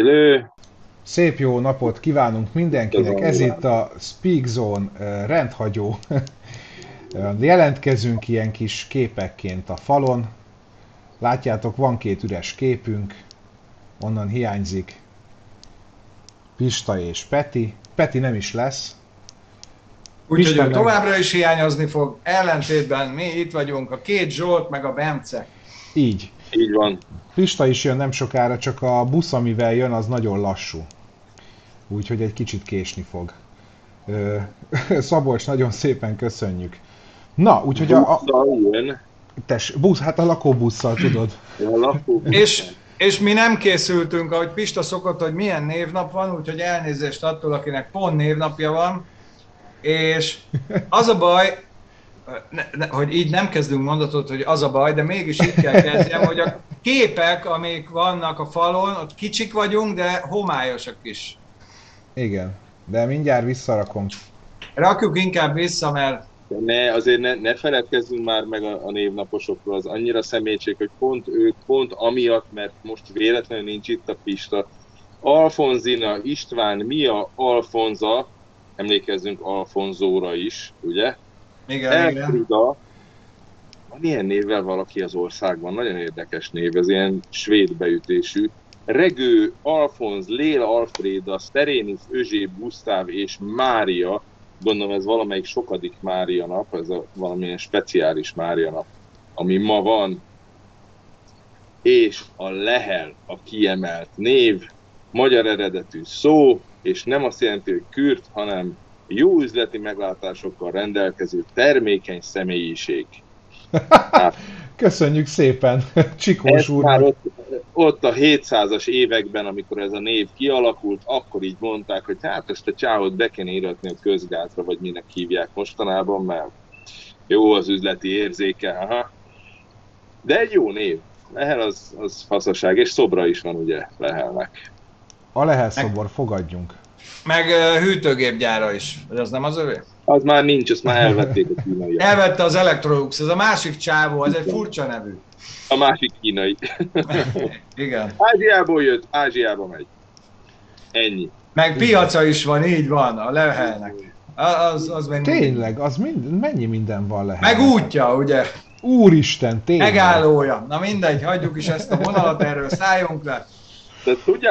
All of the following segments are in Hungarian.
Élő! Szép jó napot kívánunk mindenkinek. Ez itt a Speak Zone eh, rendhagyó. Jelentkezünk ilyen kis képekként a falon. Látjátok, van két üres képünk. Onnan hiányzik Pista és Peti. Peti nem is lesz. Úgyhogy ő továbbra is hiányozni fog, ellentétben mi itt vagyunk, a két Zsolt meg a Bence. Így. Így van. Pista is jön nem sokára, csak a busz, amivel jön, az nagyon lassú. Úgyhogy egy kicsit késni fog. Ö, Szabolcs, nagyon szépen köszönjük. Na, úgyhogy a... a jön. tes, busz, hát a lakóbusszal tudod. A lakó. És, és mi nem készültünk, ahogy Pista szokott, hogy milyen névnap van, úgyhogy elnézést attól, akinek pont névnapja van. És az a baj, ne, ne, hogy így nem kezdünk mondatot, hogy az a baj, de mégis így kell kezdjem, hogy a képek, amik vannak a falon, ott kicsik vagyunk, de homályosak is. Igen, de mindjárt visszarakom. Rakjuk inkább vissza, mert Ne, azért ne, ne feledkezzünk már meg a, a névnaposokról, az annyira szemétség, hogy pont ők, pont amiatt, mert most véletlenül nincs itt a Pista. Alfonzina, István, Mia, Alfonza, emlékezzünk Alfonzóra is, ugye? Igen. Elfrida, van ilyen névvel valaki az országban, nagyon érdekes név, ez ilyen svéd beütésű. Regő, Alfonz, Léla Alfréda, Sterénis, Özsé, Gusztáv és Mária, gondolom ez valamelyik sokadik Mária nap, ez a valamilyen speciális Mária nap, ami ma van. És a Lehel, a kiemelt név, magyar eredetű szó, és nem azt jelenti, hogy kürt, hanem jó üzleti meglátásokkal rendelkező termékeny személyiség. Köszönjük szépen, Csikós Ez már úr. ott, ott a 700-as években, amikor ez a név kialakult, akkor így mondták, hogy hát ezt a csáhot be kéne íratni a közgátra, vagy minek hívják mostanában, mert jó az üzleti érzéke, aha. De egy jó név. Lehel az, az faszaság, és szobra is van ugye Lehelnek. A Lehel szobor, fogadjunk. Meg uh, hűtőgépgyára is. Vagy az nem az övé? Az már nincs, azt már elvették a kínaiak. Elvette az Electrolux, ez a másik csávó, ez egy furcsa nevű. A másik kínai. Igen. Ázsiából jött, Ázsiába megy. Ennyi. Meg piaca is van, így van, a lehelnek. Az, az még Tényleg, az mind, mennyi minden van Lehel? Meg útja, ugye? Úristen, tényleg. Megállója. Na mindegy, hagyjuk is ezt a vonalat, erről szálljunk le.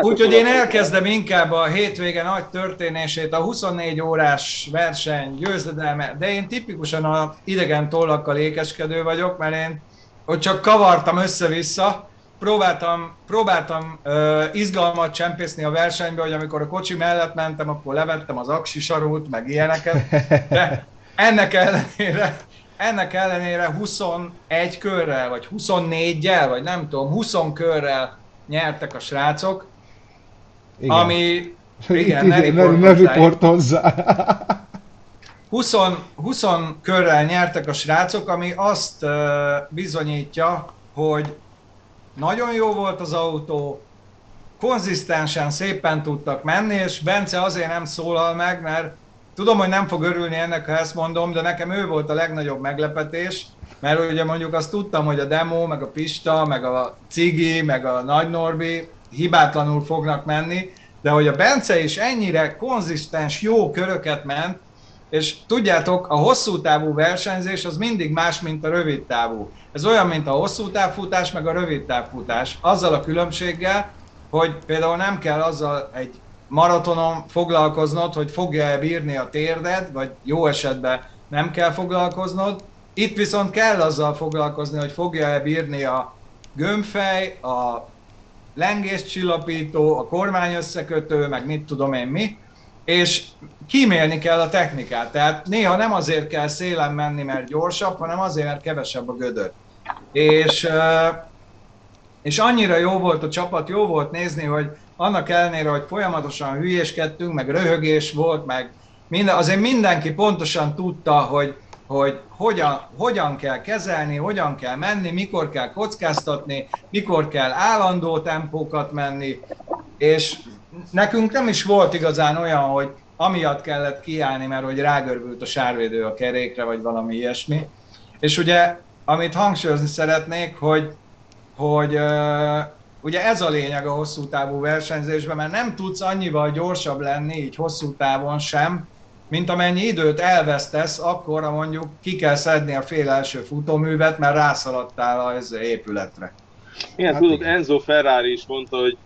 Úgyhogy én elkezdem inkább a hétvége nagy történését, a 24 órás verseny győzedelme, de én tipikusan a idegen tollakkal ékeskedő vagyok, mert én ott csak kavartam össze-vissza, próbáltam, próbáltam uh, izgalmat csempészni a versenybe, hogy amikor a kocsi mellett mentem, akkor levettem az aksi sarút, meg ilyeneket, de ennek ellenére, ennek ellenére 21 körrel, vagy 24-jel, vagy nem tudom, 20 körrel nyertek a srácok, Igen. ami igen, ne, ne riportozzá. riportozzá. 20, 20 körrel nyertek a srácok, ami azt bizonyítja, hogy nagyon jó volt az autó, konzisztensen szépen tudtak menni, és Bence azért nem szólal meg, mert tudom, hogy nem fog örülni ennek, ha ezt mondom, de nekem ő volt a legnagyobb meglepetés, mert ugye mondjuk azt tudtam, hogy a Demo, meg a Pista, meg a Cigi, meg a Nagy Norbi hibátlanul fognak menni, de hogy a Bence is ennyire konzisztens, jó köröket ment, és tudjátok, a hosszú távú versenyzés az mindig más, mint a rövid távú. Ez olyan, mint a hosszú távfutás, meg a rövid távfutás. Azzal a különbséggel, hogy például nem kell azzal egy maratonon foglalkoznod, hogy fogja-e bírni a térded, vagy jó esetben nem kell foglalkoznod. Itt viszont kell azzal foglalkozni, hogy fogja-e bírni a gömbfej, a lengéscsillapító, a kormány összekötő, meg mit tudom én mi, és kímélni kell a technikát. Tehát néha nem azért kell szélen menni, mert gyorsabb, hanem azért, mert kevesebb a gödör. És, és annyira jó volt a csapat, jó volt nézni, hogy annak ellenére, hogy folyamatosan hülyéskedtünk, meg röhögés volt, meg minden, azért mindenki pontosan tudta, hogy, hogy hogyan, hogyan kell kezelni, hogyan kell menni, mikor kell kockáztatni, mikor kell állandó tempókat menni, és nekünk nem is volt igazán olyan, hogy amiatt kellett kiállni, mert hogy rágörgült a sárvédő a kerékre, vagy valami ilyesmi. És ugye, amit hangsúlyozni szeretnék, hogy, hogy ugye ez a lényeg a hosszú távú versenyzésben, mert nem tudsz annyival gyorsabb lenni, így hosszú távon sem, mint amennyi időt elvesztesz, akkor mondjuk ki kell szedni a fél első futóművet, mert rászaladtál az épületre. Igen, hát tudod, igen. Enzo Ferrari is mondta, hogy,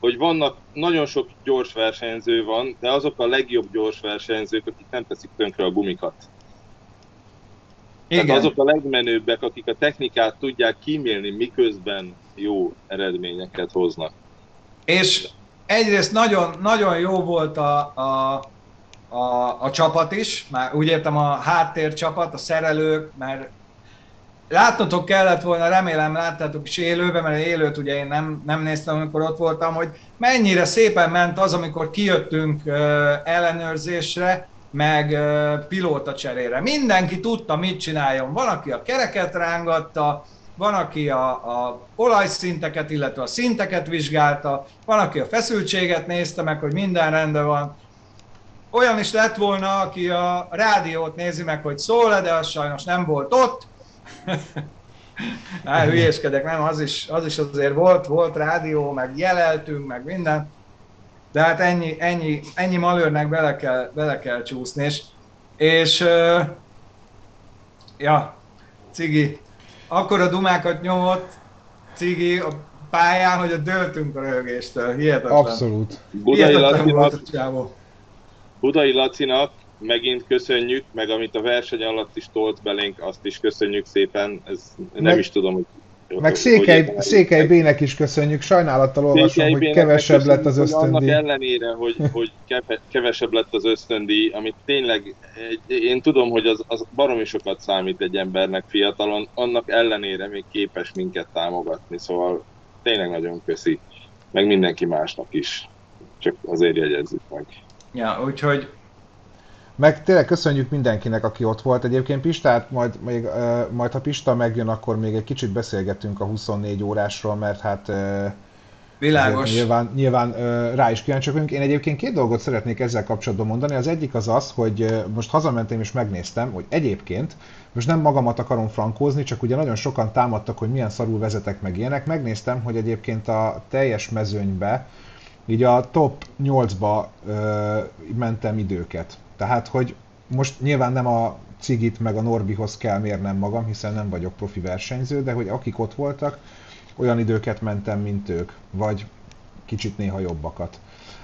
hogy vannak, nagyon sok gyors versenyző van, de azok a legjobb gyors versenyzők, akik nem teszik tönkre a gumikat. Igen. Tehát azok a legmenőbbek, akik a technikát tudják kímélni, miközben jó eredményeket hoznak. És egyrészt nagyon, nagyon jó volt a, a, a, a csapat is, már úgy értem a háttércsapat, a szerelők, mert látnotok kellett volna, remélem láttátok is élőben, mert élőt ugye én nem, nem néztem, amikor ott voltam, hogy mennyire szépen ment az, amikor kijöttünk ellenőrzésre, meg pilóta cserére. Mindenki tudta, mit csináljon. Van, aki a kereket rángatta, van, aki a, a olajszinteket, illetve a szinteket vizsgálta, van, aki a feszültséget nézte meg, hogy minden rendben van. Olyan is lett volna, aki a rádiót nézi meg, hogy szól de az sajnos nem volt ott. Hát hülyéskedek, nem, az is, az is azért volt, volt rádió, meg jeleltünk, meg minden. De hát ennyi, ennyi, ennyi malőrnek bele kell, bele kell csúszni, és, és ja, Cigi, akkor a dumákat nyomott Cigi a pályán, hogy a döltünk a röhögéstől. Hihetetlen. Abszolút. Budai Lacinak, Budai Lacinak megint köszönjük, meg amit a verseny alatt is tolt belénk, azt is köszönjük szépen. Ez meg, nem is tudom, hogy meg Székely, Székely B-nek is köszönjük, sajnálattal olvasom, hogy kevesebb lett az ösztöndíj. Annak ellenére, hogy, hogy kevesebb lett az ösztöndíj, amit tényleg, én tudom, hogy az, az baromi sokat számít egy embernek fiatalon, annak ellenére még képes minket támogatni, szóval tényleg nagyon köszi, meg mindenki másnak is, csak azért jegyezzük meg. Ja, úgyhogy meg tényleg köszönjük mindenkinek, aki ott volt. Egyébként Pistát, majd, még, uh, majd ha Pista megjön, akkor még egy kicsit beszélgetünk a 24 órásról, mert hát uh, Világos. Nyilván, nyilván rá is kíváncsiak vagyunk. Én egyébként két dolgot szeretnék ezzel kapcsolatban mondani. Az egyik az az, hogy most hazamentem és megnéztem, hogy egyébként, most nem magamat akarom frankózni, csak ugye nagyon sokan támadtak, hogy milyen szarul vezetek meg ilyenek. Megnéztem, hogy egyébként a teljes mezőnybe, így a top 8-ba uh, mentem időket. Tehát, hogy most nyilván nem a Cigit meg a Norbihoz kell mérnem magam, hiszen nem vagyok profi versenyző, de hogy akik ott voltak, olyan időket mentem, mint ők, vagy kicsit néha jobbakat.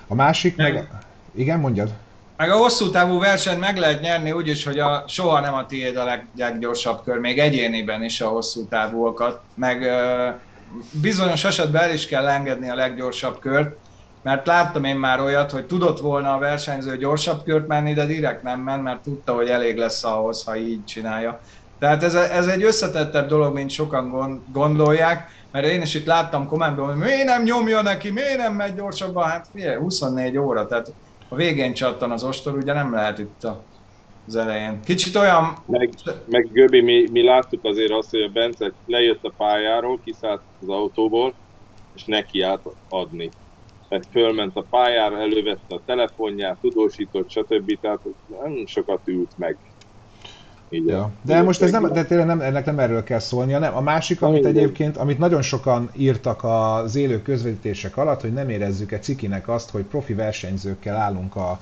A másik, meg, igen, mondjad? Meg a hosszú távú versenyt meg lehet nyerni úgy is, hogy a, soha nem a tiéd a leggyorsabb kör, még egyéniben is a hosszú távúakat, meg ö, bizonyos esetben el is kell engedni a leggyorsabb kört, mert láttam én már olyat, hogy tudott volna a versenyző gyorsabb kört menni, de direkt nem ment, mert tudta, hogy elég lesz ahhoz, ha így csinálja. Tehát ez, ez egy összetettebb dolog, mint sokan gondolják, mert én is itt láttam kommentben, hogy miért nem nyomja neki, miért nem megy gyorsabban, hát figyelj, 24 óra, tehát a végén csattan az ostor, ugye nem lehet itt az elején. Kicsit olyan... Meg, meg Göbi, mi, mi láttuk azért azt, hogy a Bence lejött a pályáról, kiszállt az autóból, és neki át adni mert fölment a pályára, elővette a telefonját, tudósított, stb. Tehát nem sokat ült meg. Így ja. De most ez nem, de tényleg nem, ennek nem erről kell szólnia, nem. A másik, amit Minden. egyébként, amit nagyon sokan írtak az élő közvetítések alatt, hogy nem érezzük egy cikinek azt, hogy profi versenyzőkkel állunk a,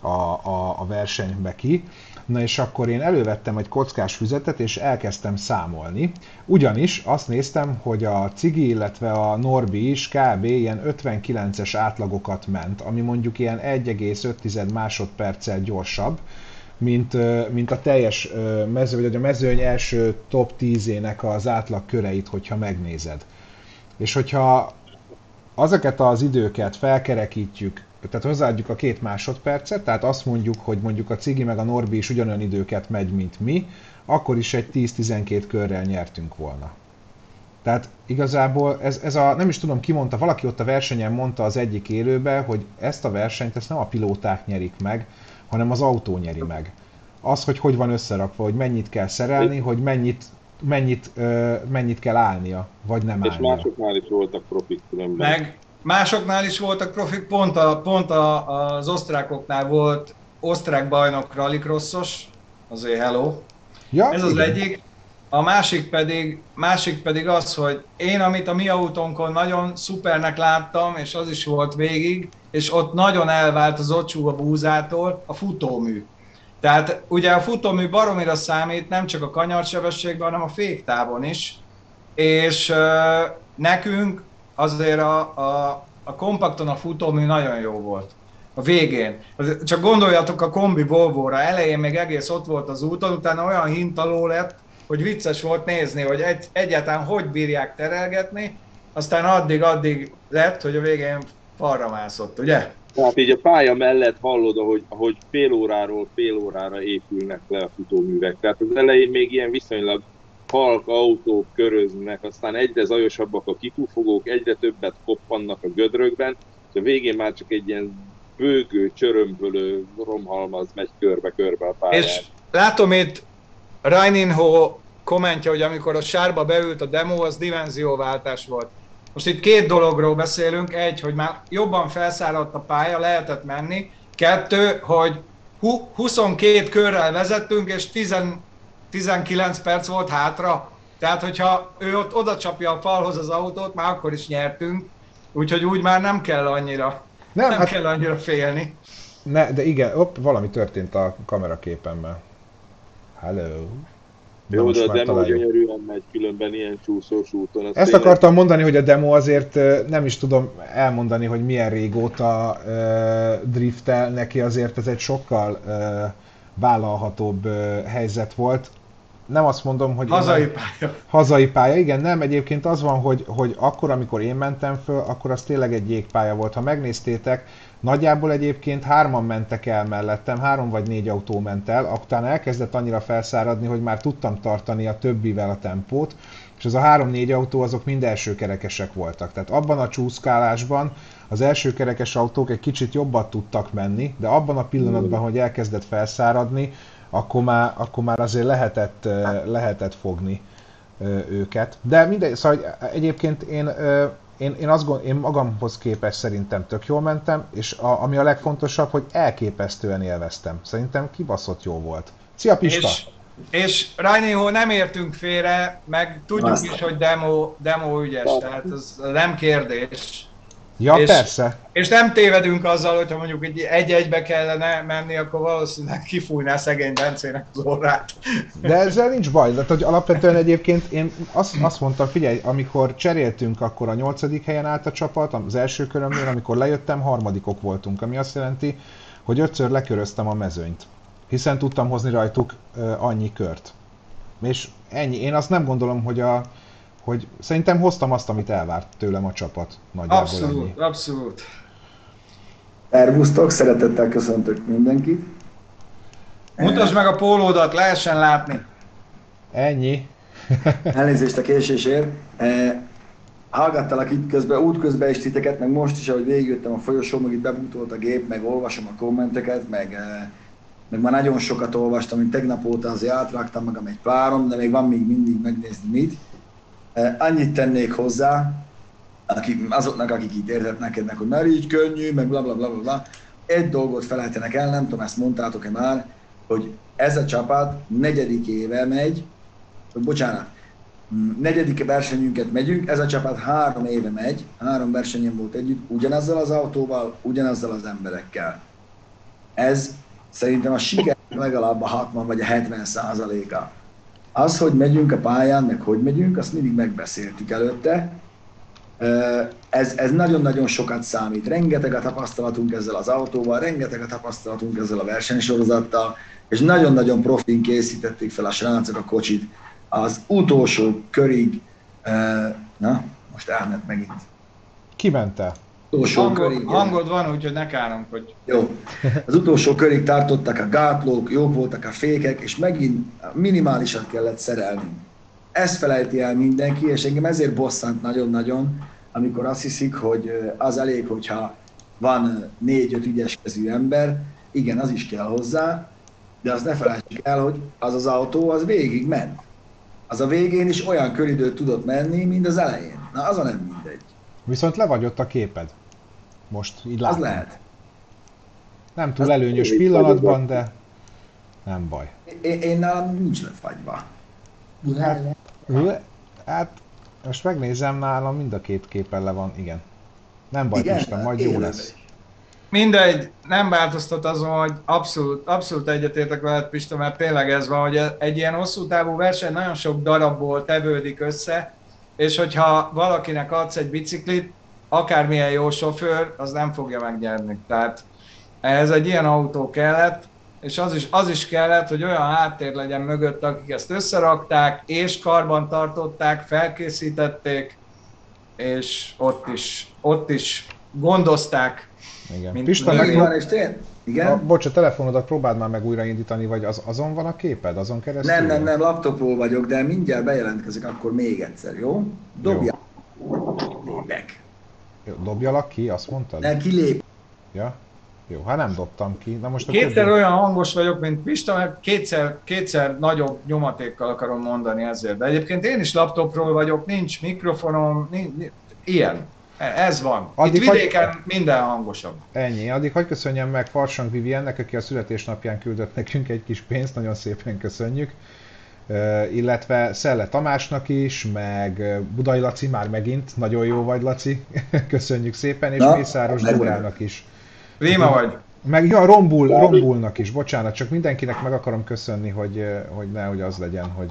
a, a, a versenybe ki. Na és akkor én elővettem egy kockás füzetet, és elkezdtem számolni. Ugyanis azt néztem, hogy a Cigi, illetve a Norbi is kb. ilyen 59-es átlagokat ment, ami mondjuk ilyen 1,5 másodperccel gyorsabb, mint, mint a teljes mező, vagy a mezőny első top 10-ének az átlag köreit, hogyha megnézed. És hogyha azeket az időket felkerekítjük tehát hozzáadjuk a két másodpercet, tehát azt mondjuk, hogy mondjuk a Cigi meg a Norbi is ugyanolyan időket megy, mint mi, akkor is egy 10-12 körrel nyertünk volna. Tehát igazából ez, ez a, nem is tudom ki mondta, valaki ott a versenyen mondta az egyik élőbe, hogy ezt a versenyt ezt nem a pilóták nyerik meg, hanem az autó nyeri meg. Az, hogy hogy van összerakva, hogy mennyit kell szerelni, hogy mennyit, mennyit, mennyit kell állnia, vagy nem És állnia. És másoknál is voltak profik különben. Meg, Másoknál is voltak profik, pont, a, pont a, az osztrákoknál volt osztrák bajnok rallycrossos, azért hello. Ja, Ez az igen. egyik. A, másik pedig, másik pedig az, hogy én, amit a mi autónkon nagyon szupernek láttam, és az is volt végig, és ott nagyon elvált az ocsú a búzától, a futómű. Tehát ugye a futómű baromira számít nem csak a kanyarsebességben, hanem a féktávon is, és uh, nekünk azért a, a, a kompakton a futómű nagyon jó volt. A végén. Csak gondoljatok a kombi Volvo-ra, elején még egész ott volt az úton, utána olyan hintaló lett, hogy vicces volt nézni, hogy egy, egyáltalán hogy bírják terelgetni, aztán addig-addig lett, hogy a végén falra mászott, ugye? Tehát így a pálya mellett hallod, ahogy, ahogy fél óráról fél órára épülnek le a futóművek. Tehát az elején még ilyen viszonylag halk autók köröznek, aztán egyre zajosabbak a kikufogók, egyre többet koppannak a gödrökben, és a végén már csak egy ilyen bőgő, csörömbölő romhalmaz megy körbe-körbe a pályán. És látom itt Raininho kommentje, hogy amikor a sárba beült a demo, az dimenzióváltás volt. Most itt két dologról beszélünk. Egy, hogy már jobban felszállott a pálya, lehetett menni. Kettő, hogy 22 körrel vezettünk, és 10, 19 perc volt hátra. Tehát, hogyha ő ott oda csapja a falhoz az autót, már akkor is nyertünk. Úgyhogy úgy már nem kell annyira, nem, nem hát, kell annyira félni. Ne, de igen, op, valami történt a kameraképenben. Hello. Jó, de a demo találjuk. gyönyörűen megy különben ilyen csúszós úton. Ezt tényleg... akartam mondani, hogy a demo azért nem is tudom elmondani, hogy milyen régóta uh, driftel, neki azért ez egy sokkal uh, vállalhatóbb uh, helyzet volt. Nem azt mondom, hogy... Hazai pálya. Hazai pálya, igen, nem, egyébként az van, hogy, hogy akkor, amikor én mentem föl, akkor az tényleg egy jégpálya volt. Ha megnéztétek, Nagyjából egyébként hárman mentek el mellettem, három vagy négy autó ment el, utána elkezdett annyira felszáradni, hogy már tudtam tartani a többivel a tempót, és az a három-négy autó azok mind elsőkerekesek voltak. Tehát abban a csúszkálásban az elsőkerekes autók egy kicsit jobban tudtak menni, de abban a pillanatban, hogy elkezdett felszáradni, akkor már, akkor már azért lehetett, lehetett fogni őket. De mindegy, szóval egyébként én én, én, azt gond, én magamhoz képest szerintem tök jól mentem, és a, ami a legfontosabb, hogy elképesztően élveztem. Szerintem kibaszott jó volt. Szia Pista! És, és Rajného nem értünk félre, meg tudjuk Aztán. is, hogy demo, demo ügyes, tehát ez nem kérdés. Ja, és, persze. És nem tévedünk azzal, hogyha mondjuk egy-egybe kellene menni, akkor valószínűleg kifújná szegény Bencének az orrát. De ezzel nincs baj, de hogy alapvetően egyébként én azt, azt mondtam, figyelj, amikor cseréltünk, akkor a nyolcadik helyen állt a csapat, az első körömnél, amikor lejöttem, harmadikok voltunk, ami azt jelenti, hogy ötször leköröztem a mezőnyt, hiszen tudtam hozni rajtuk annyi kört. És ennyi. Én azt nem gondolom, hogy a, hogy szerintem hoztam azt, amit elvárt tőlem a csapat. Nagyjából abszolút, ennyi. abszolút. Ervusztok, szeretettel köszöntök mindenkit. Mutasd meg a pólódat, lehessen látni. Ennyi. Elnézést a késésért. E, hallgattalak itt közben, útközben is titeket, meg most is, ahogy végigjöttem a folyosón, meg itt bebútolt a gép, meg olvasom a kommenteket, meg, e, meg már nagyon sokat olvastam, mint tegnap óta azért átrágtam magam egy párom, de még van még mindig megnézni mit. Annyit tennék hozzá, akik, azoknak, akik itt értetnek hogy már így könnyű, meg bla bla bla bla, bla. Egy dolgot felejtenek el, nem tudom, ezt mondtátok-e már, hogy ez a csapat negyedik éve megy, hogy bocsánat, negyedik versenyünket megyünk, ez a csapat három éve megy, három versenyen volt együtt, ugyanazzal az autóval, ugyanazzal az emberekkel. Ez szerintem a siker legalább a 60 vagy a 70 százaléka. Az, hogy megyünk a pályán, meg hogy megyünk, azt mindig megbeszéltük előtte. Ez, ez nagyon-nagyon sokat számít. Rengeteg a tapasztalatunk ezzel az autóval, rengeteg a tapasztalatunk ezzel a versenysorozattal, és nagyon-nagyon profin készítették fel a srácok a kocsit. Az utolsó körig, na, most elment megint. Kimente? Utolsó hangod, körig... Hangod van, úgyhogy ne káromkodj. Jó. Az utolsó körig tartottak a gátlók, jók voltak a fékek, és megint minimálisat kellett szerelni. Ezt felejti el mindenki, és engem ezért bosszant nagyon-nagyon, amikor azt hiszik, hogy az elég, hogyha van négy-öt ügyeskezű ember, igen, az is kell hozzá, de azt ne felejtsük el, hogy az az autó, az végig ment. Az a végén is olyan köridőt tudott menni, mint az elején. Na, az a nem mindegy. Viszont levagyott a képed. Most így látom. Az lehet. Nem túl előnyös pillanatban, de nem baj. Én, én nálam nincs lefagyva. Hát, hát most megnézem nálam, mind a két képen le van, igen. Nem baj, Igen? Isten, majd jó lesz. Mindegy, nem változtat azon, hogy abszolút, abszolút egyetértek veled, Pista, mert tényleg ez van, hogy egy ilyen hosszú távú verseny nagyon sok darabból tevődik össze, és hogyha valakinek adsz egy biciklit, akármilyen jó sofőr, az nem fogja megnyerni. Tehát ehhez egy ilyen autó kellett, és az is, az is kellett, hogy olyan háttér legyen mögött, akik ezt összerakták, és karban tartották, felkészítették, és ott is, ott is gondozták. Igen. Mint- Pista, mint- meg, Így van, és tény? Igen? a, bocs, a telefonodat próbáld már meg újraindítani, vagy az, azon van a képed? Azon keresztül? Nem, nem, nem, laptopról vagyok, de mindjárt bejelentkezek akkor még egyszer, jó? Dobja. Lépek. Dobjalak ki, azt mondtad? Ne, kilép. Ja? Jó, hát nem dobtam ki. Na most a Kétszer többi... olyan hangos vagyok, mint Pista, mert kétszer, kétszer nagyobb nyomatékkal akarom mondani ezért. De egyébként én is laptopról vagyok, nincs mikrofonom, nincs, nincs, ilyen. Ez van. Addig Itt hagy- vidéken minden hangosabb. Ennyi. Addig hagyd köszönjem meg Farsang Viviennek, aki a születésnapján küldött nekünk egy kis pénzt, nagyon szépen köszönjük. Illetve Szelle Tamásnak is, meg Budai Laci már megint, nagyon jó vagy Laci, köszönjük szépen, és Na, Mészáros meg Dórának is. Prima vagy. Meg ja, Rombul, Rombulnak is, bocsánat, csak mindenkinek meg akarom köszönni, hogy, hogy nehogy az legyen, hogy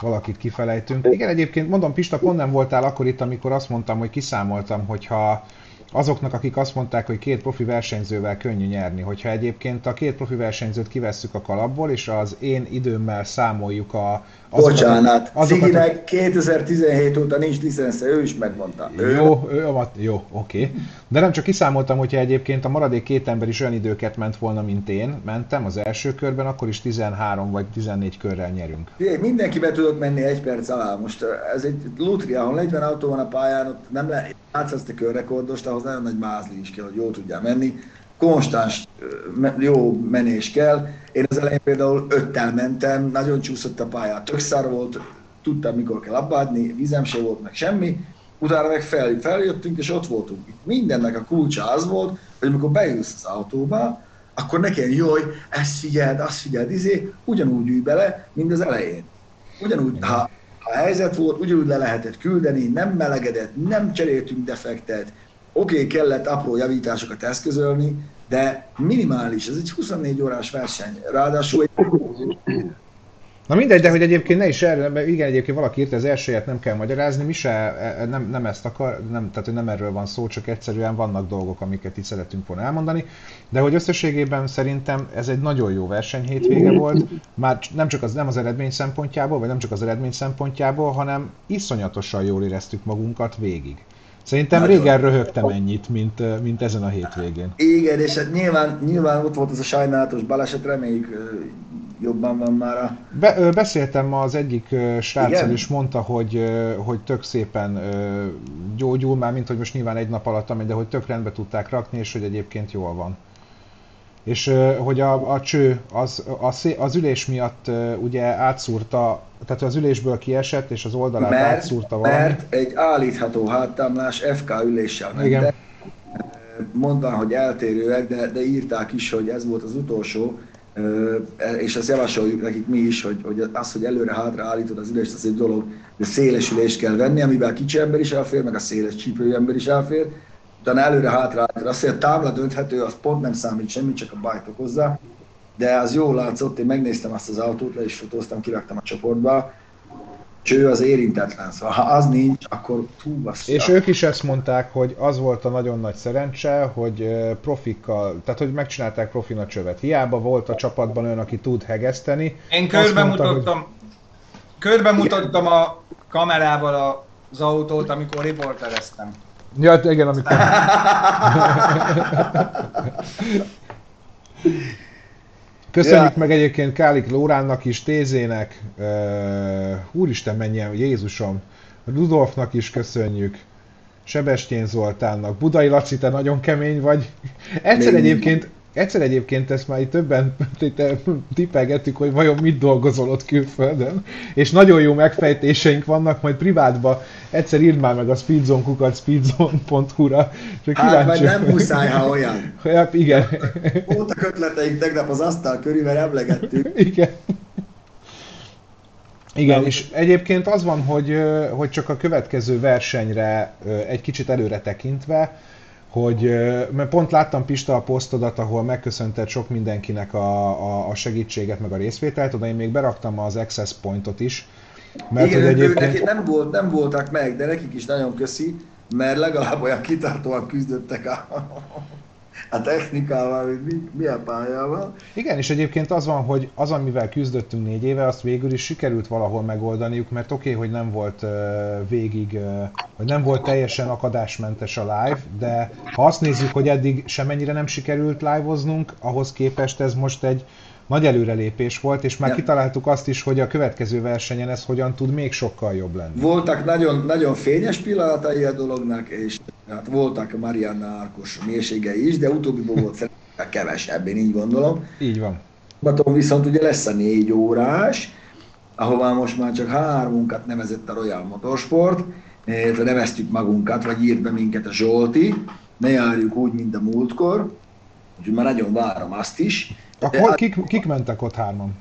valakit kifelejtünk. Igen, egyébként mondom, Pista, pont nem voltál akkor itt, amikor azt mondtam, hogy kiszámoltam, hogyha azoknak, akik azt mondták, hogy két profi versenyzővel könnyű nyerni, hogyha egyébként a két profi versenyzőt kivesszük a kalapból, és az én időmmel számoljuk a... azokat- Bocsánat, azokat a- Ciginek 2017 óta nincs licensze, ő is megmondta. Ő Jó, ő, a- jó, oké. De nem csak kiszámoltam, hogyha egyébként a maradék két ember is olyan időket ment volna, mint én mentem az első körben, akkor is 13 vagy 14 körrel nyerünk. Figyelj, mindenki be tudott menni egy perc alá. Most ö, ez egy lutri, ahol 40 autó van a pályán, ott nem lehet, látsz a körrekordost, ahhoz nagyon nagy mázli is kell, hogy jól tudjál menni. Konstans jó menés kell. Én az elején például öttel mentem, nagyon csúszott a pálya, tök szar volt, tudtam mikor kell abbádni, vízem se volt, meg semmi. Utána meg fel, feljöttünk, és ott voltunk. Itt mindennek a kulcsa az volt, hogy amikor beülsz az autóba, akkor ne kell, jaj, ezt figyeld, azt figyeld, izé, ugyanúgy ülj bele, mint az elején. Ugyanúgy, ha, ha helyzet volt, ugyanúgy le lehetett küldeni, nem melegedett, nem cseréltünk defektet, oké, okay, kellett apró javításokat eszközölni, de minimális, ez egy 24 órás verseny. Ráadásul egy Na mindegy, de hogy egyébként ne is erről, mert igen, egyébként valaki írta, az elsőjét nem kell magyarázni, mi se, e, nem, nem ezt akar, nem, tehát hogy nem erről van szó, csak egyszerűen vannak dolgok, amiket itt szeretünk volna elmondani, de hogy összességében szerintem ez egy nagyon jó verseny hétvége volt, már nem csak az, nem az eredmény szempontjából, vagy nem csak az eredmény szempontjából, hanem iszonyatosan jól éreztük magunkat végig. Szerintem Nagyon. régen röhögtem ennyit, mint, mint ezen a hétvégén. Igen, és hát nyilván, nyilván ott volt az a sajnálatos baleset, reméljük jobban van már a... Be, beszéltem ma az egyik sráccal, és mondta, hogy, hogy tök szépen gyógyul, már mint hogy most nyilván egy nap alatt, de hogy tök rendbe tudták rakni, és hogy egyébként jól van. És hogy a, a cső az, a, szé- az ülés miatt ugye átszúrta, tehát az ülésből kiesett, és az oldalát Mert, átszúrta valami. mert egy állítható háttámlás FK üléssel Igen. ment, mondta, hogy eltérőek, de, de írták is, hogy ez volt az utolsó, és ezt javasoljuk nekik mi is, hogy, hogy az, hogy előre-hátra állítod az ülést, az egy dolog, de széles ülést kell venni, amivel a kicsi ember is elfér, meg a széles csípőjű ember is elfér, utána előre-hátra állítod. Azt, hogy a tábla dönthető, az pont nem számít semmit, csak a bajt okozza, de az jól látszott, én megnéztem azt az autót, le is fotóztam, kiraktam a csoportba, cső az érintetlen, szóval ha az nincs, akkor hú, basszus. És ők is ezt mondták, hogy az volt a nagyon nagy szerencse, hogy profikkal, tehát hogy megcsinálták profin a csövet. Hiába volt a csapatban olyan, aki tud hegeszteni. Én körbe mondta, hogy- mutattam, körbe mutattam a kamerával a- az autót, amikor riportereztem. Ja, igen, amikor... Köszönjük Ja. meg egyébként Kálik Lóránnak is, Tézének, uh, úristen menjen, Jézusom, Rudolfnak is köszönjük, Sebestyén Zoltánnak, Budai Laci, te nagyon kemény vagy. Egyszer Még egyébként, Egyszer egyébként ezt már itt többen eh, tippelgettük, hogy vajon mit dolgozol ott külföldön, és nagyon jó megfejtéseink vannak, majd privátba egyszer írd már meg a speedzone kukat speedzone.hu-ra. Hát, mert nem muszáj, ha olyan. Ja, igen. Voltak ötleteink tegnap az asztal körül, mert emlegettük. Igen. Igen, és egyébként az van, hogy, eh, hogy csak a következő versenyre eh, egy kicsit előre tekintve, hogy mert pont láttam Pista a posztodat, ahol megköszönted sok mindenkinek a, a, a segítséget, meg a részvételt, oda én még beraktam az access pointot is. Mert Igen, egyébként... nem, volt, nem voltak meg, de nekik is nagyon köszi, mert legalább olyan kitartóan küzdöttek a, a technikával, hogy mi, mi a pályával. Igen, és egyébként az van, hogy az, amivel küzdöttünk négy éve, azt végül is sikerült valahol megoldaniuk, mert oké, okay, hogy nem volt uh, végig, uh, hogy nem volt teljesen akadásmentes a live, de ha azt nézzük, hogy eddig semennyire nem sikerült live-oznunk, ahhoz képest ez most egy nagy előrelépés volt, és már ja. kitaláltuk azt is, hogy a következő versenyen ez hogyan tud még sokkal jobb lenni. Voltak nagyon, nagyon fényes pillanatai a dolognak, és hát voltak a Marianna Árkos mérségei is, de utóbbiból volt szerintem kevesebb, én így gondolom. Így van. Baton viszont ugye lesz a négy órás, ahová most már csak hármunkat nevezett a Royal Motorsport, neveztük magunkat, vagy írt be minket a Zsolti, ne járjuk úgy, mint a múltkor, úgyhogy már nagyon várom azt is. Akkor kik, kik mentek ott hárman?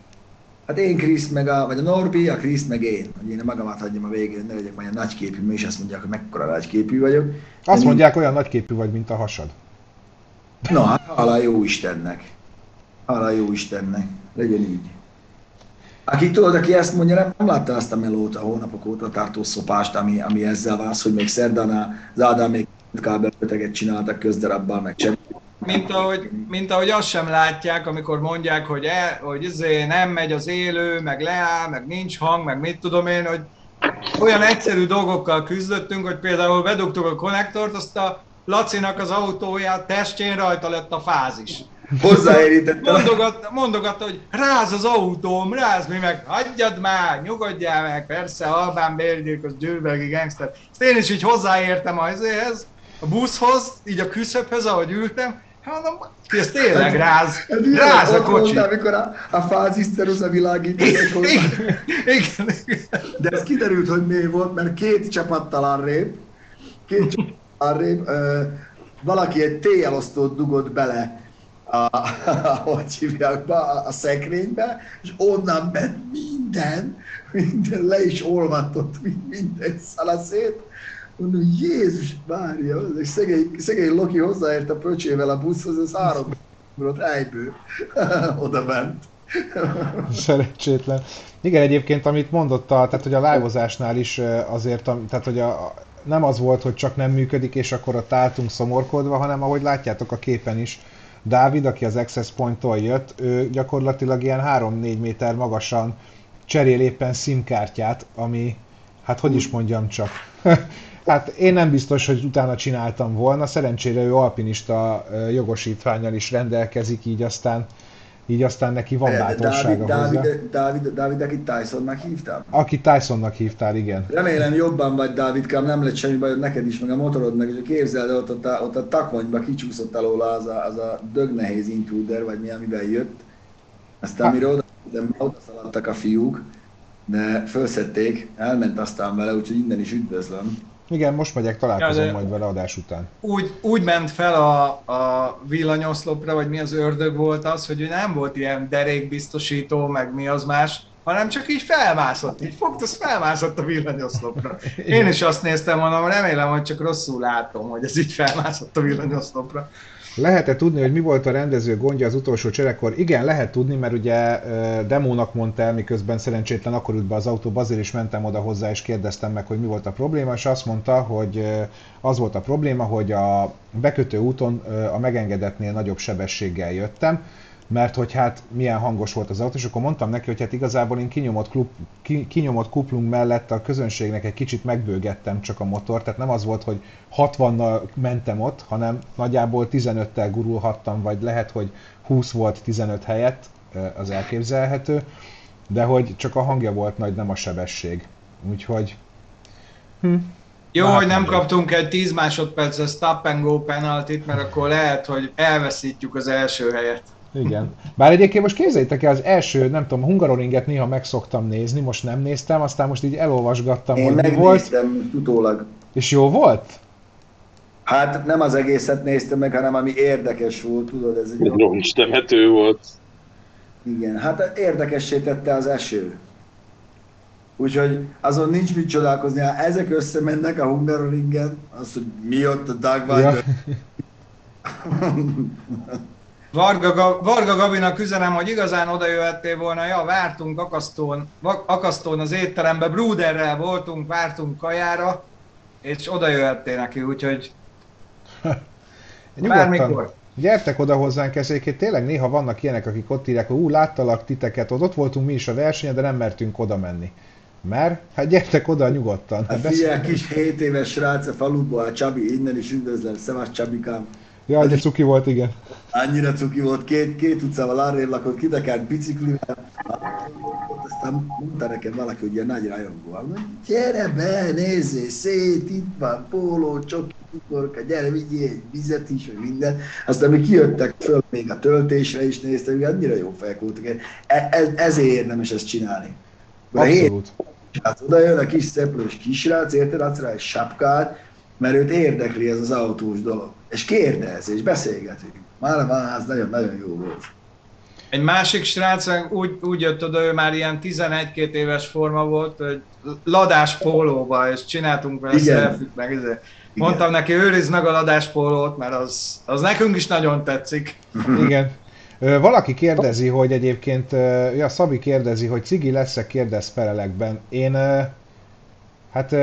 hát én Kriszt meg a, vagy a Norbi, a Kriszt meg én. Hogy én magamat hagyjam a végén, ne legyek olyan nagyképű, és azt mondják, hogy mekkora nagyképű vagyok. Azt én mondják, én... olyan nagyképű vagy, mint a hasad. Na, hát hála jó Istennek. Hála jó Istennek. Legyen így. Aki tudod, aki ezt mondja, nem, nem látta azt a melót a hónapok óta tartó szopást, ami, ami ezzel válsz, hogy még szerdán az Ádám még kábelöteget csináltak közdarabban, meg semmi mint ahogy, mint ahogy azt sem látják, amikor mondják, hogy, e, hogy izé nem megy az élő, meg leáll, meg nincs hang, meg mit tudom én, hogy olyan egyszerű dolgokkal küzdöttünk, hogy például bedugtuk a konnektort, azt a Lacinak az autóját testjén rajta lett a fázis. Hozzáérítette. Mondogatta, mondogat, hogy ráz az autóm, ráz mi meg, hagyjad már, nyugodjál meg, persze, Albán bérgyilkos, győbelgi gangster. Ezt én is így hozzáértem az a buszhoz, így a küszöbhöz, ahogy ültem, Hát, Mondom, ez tényleg ráz, ez ráz a kocsi. Mondtál, amikor a, a fáziszterusz a világít. Igen. De ez kiderült, hogy mi volt, mert két csapattal arrébb, két csapattal arrébb, ö, valaki egy téjelosztót dugott bele a, a, hogy hívják, a, a szekrénybe, és onnan ment minden, minden le is olvadt, ott minden szalaszét, Mondom, Jézus Mária, és szegény, szegény Loki hozzáért a pöcsével a buszhoz, az három ott egyből oda ment. Szerencsétlen. Igen, egyébként, amit mondott, a, tehát hogy a live is azért, tehát hogy a, nem az volt, hogy csak nem működik, és akkor ott álltunk szomorkodva, hanem ahogy látjátok a képen is, Dávid, aki az Access Point-tól jött, ő gyakorlatilag ilyen 3-4 méter magasan cserél éppen SIM kártyát, ami, hát hogy is mondjam csak, Tehát én nem biztos, hogy utána csináltam volna, szerencsére ő alpinista jogosítványal is rendelkezik, így aztán így aztán neki van bátorsága Dávid, hozzá. Dávid, Dávid, Dávid, akit Tysonnak hívtál? Aki Tysonnak hívtál, igen. Remélem jobban vagy, Dávidkám, nem lett semmi baj neked is, meg a motorodnak, és képzeld, ott a, ott a takmanyba kicsúszott alóla az a, az a dög nehéz intruder, vagy mi, amiben jött. Aztán hát- mire oda, de odaszaladtak a fiúk, de felszették, elment aztán vele, úgyhogy innen is üdvözlöm. Igen, most megyek, találkozom ja, majd vele adás után. Úgy, úgy ment fel a, a villanyoszlopra, vagy mi az ördög volt az, hogy ő nem volt ilyen derékbiztosító, meg mi az más, hanem csak így felmászott, így fogta, felmászott a villanyoszlopra. Én is azt néztem, mondom, remélem, hogy csak rosszul látom, hogy ez így felmászott a villanyoszlopra. Lehet-e tudni, hogy mi volt a rendező gondja az utolsó cserekor? Igen, lehet tudni, mert ugye demónak mondta el, miközben szerencsétlen akkor ült be az autóba, azért is mentem oda hozzá, és kérdeztem meg, hogy mi volt a probléma, és azt mondta, hogy az volt a probléma, hogy a bekötő úton a megengedetnél nagyobb sebességgel jöttem, mert hogy hát milyen hangos volt az autó, és akkor mondtam neki, hogy hát igazából én kinyomott, klub, ki, kinyomott kuplung mellett a közönségnek egy kicsit megbőgettem csak a motor, tehát nem az volt, hogy 60-nal mentem ott, hanem nagyjából 15-tel gurulhattam, vagy lehet, hogy 20 volt 15 helyett, az elképzelhető, de hogy csak a hangja volt nagy, nem a sebesség. Úgyhogy... Hm. Jó, Na, hát hogy nem mondja. kaptunk egy 10 másodperces stop and go penaltit, mert akkor lehet, hogy elveszítjük az első helyet. Igen. Bár egyébként most képzeljétek el, az első, nem tudom, Hungaroringet néha megszoktam nézni, most nem néztem, aztán most így elolvasgattam, Én hogy mi volt. Én utólag. És jó volt? Hát nem az egészet néztem meg, hanem ami érdekes volt, tudod, ez egy... Roncs temető volt. Igen, hát érdekessé tette az eső. Úgyhogy azon nincs mit csodálkozni, ha ezek összemennek a Hungaroringen, az, hogy mi ott a Dagweiler. Varga, Varga Gabinak üzenem, hogy igazán oda jöhettél volna, ja, vártunk akasztón, akasztón az étterembe, Bruderrel voltunk, vártunk kajára, és oda jöhettél neki, úgyhogy bármikor. Gyertek oda hozzánk, ezért tényleg néha vannak ilyenek, akik ott írják, hogy ú, láttalak titeket, ott, ott voltunk mi is a versenyen, de nem mertünk oda menni. Mert? Hát gyertek oda nyugodtan. Hát figyelj, kis 7 éves srác a faluból, a Csabi, innen is üdvözlöm, szevasz Csabikám. Ja, de cuki volt, igen. Annyira cuki volt, két, két utcával arrébb lakott, kidekelt biciklivel. Aztán mondta nekem valaki, hogy ilyen nagy rajongó. Gyere be, nézzé, szét, itt van, póló, csoki, kukorka, gyere, vigyél egy vizet is, vagy minden. Aztán mi kijöttek föl, még a töltésre is néztek, hogy annyira jó fejek voltak. E, ez, ezért érdemes ezt csinálni. Abszolút. Hát oda jön a kis szeplős kisrác, érted, adsz rá egy sapkát, mert őt érdekli ez az autós dolog. És kérdez, és beszélgetünk. Már, már ez nagyon-nagyon jó volt. Egy másik srác úgy, úgy jött oda, ő már ilyen 11-2 éves forma volt, hogy ladás pólóba, és csináltunk vele szelfit, meg ezért. Mondtam neki, őrizd meg a ladás pólót, mert az, az nekünk is nagyon tetszik. Igen. Valaki kérdezi, hogy egyébként, ja, Szabi kérdezi, hogy Cigi lesz-e kérdez felelekben. Én, hát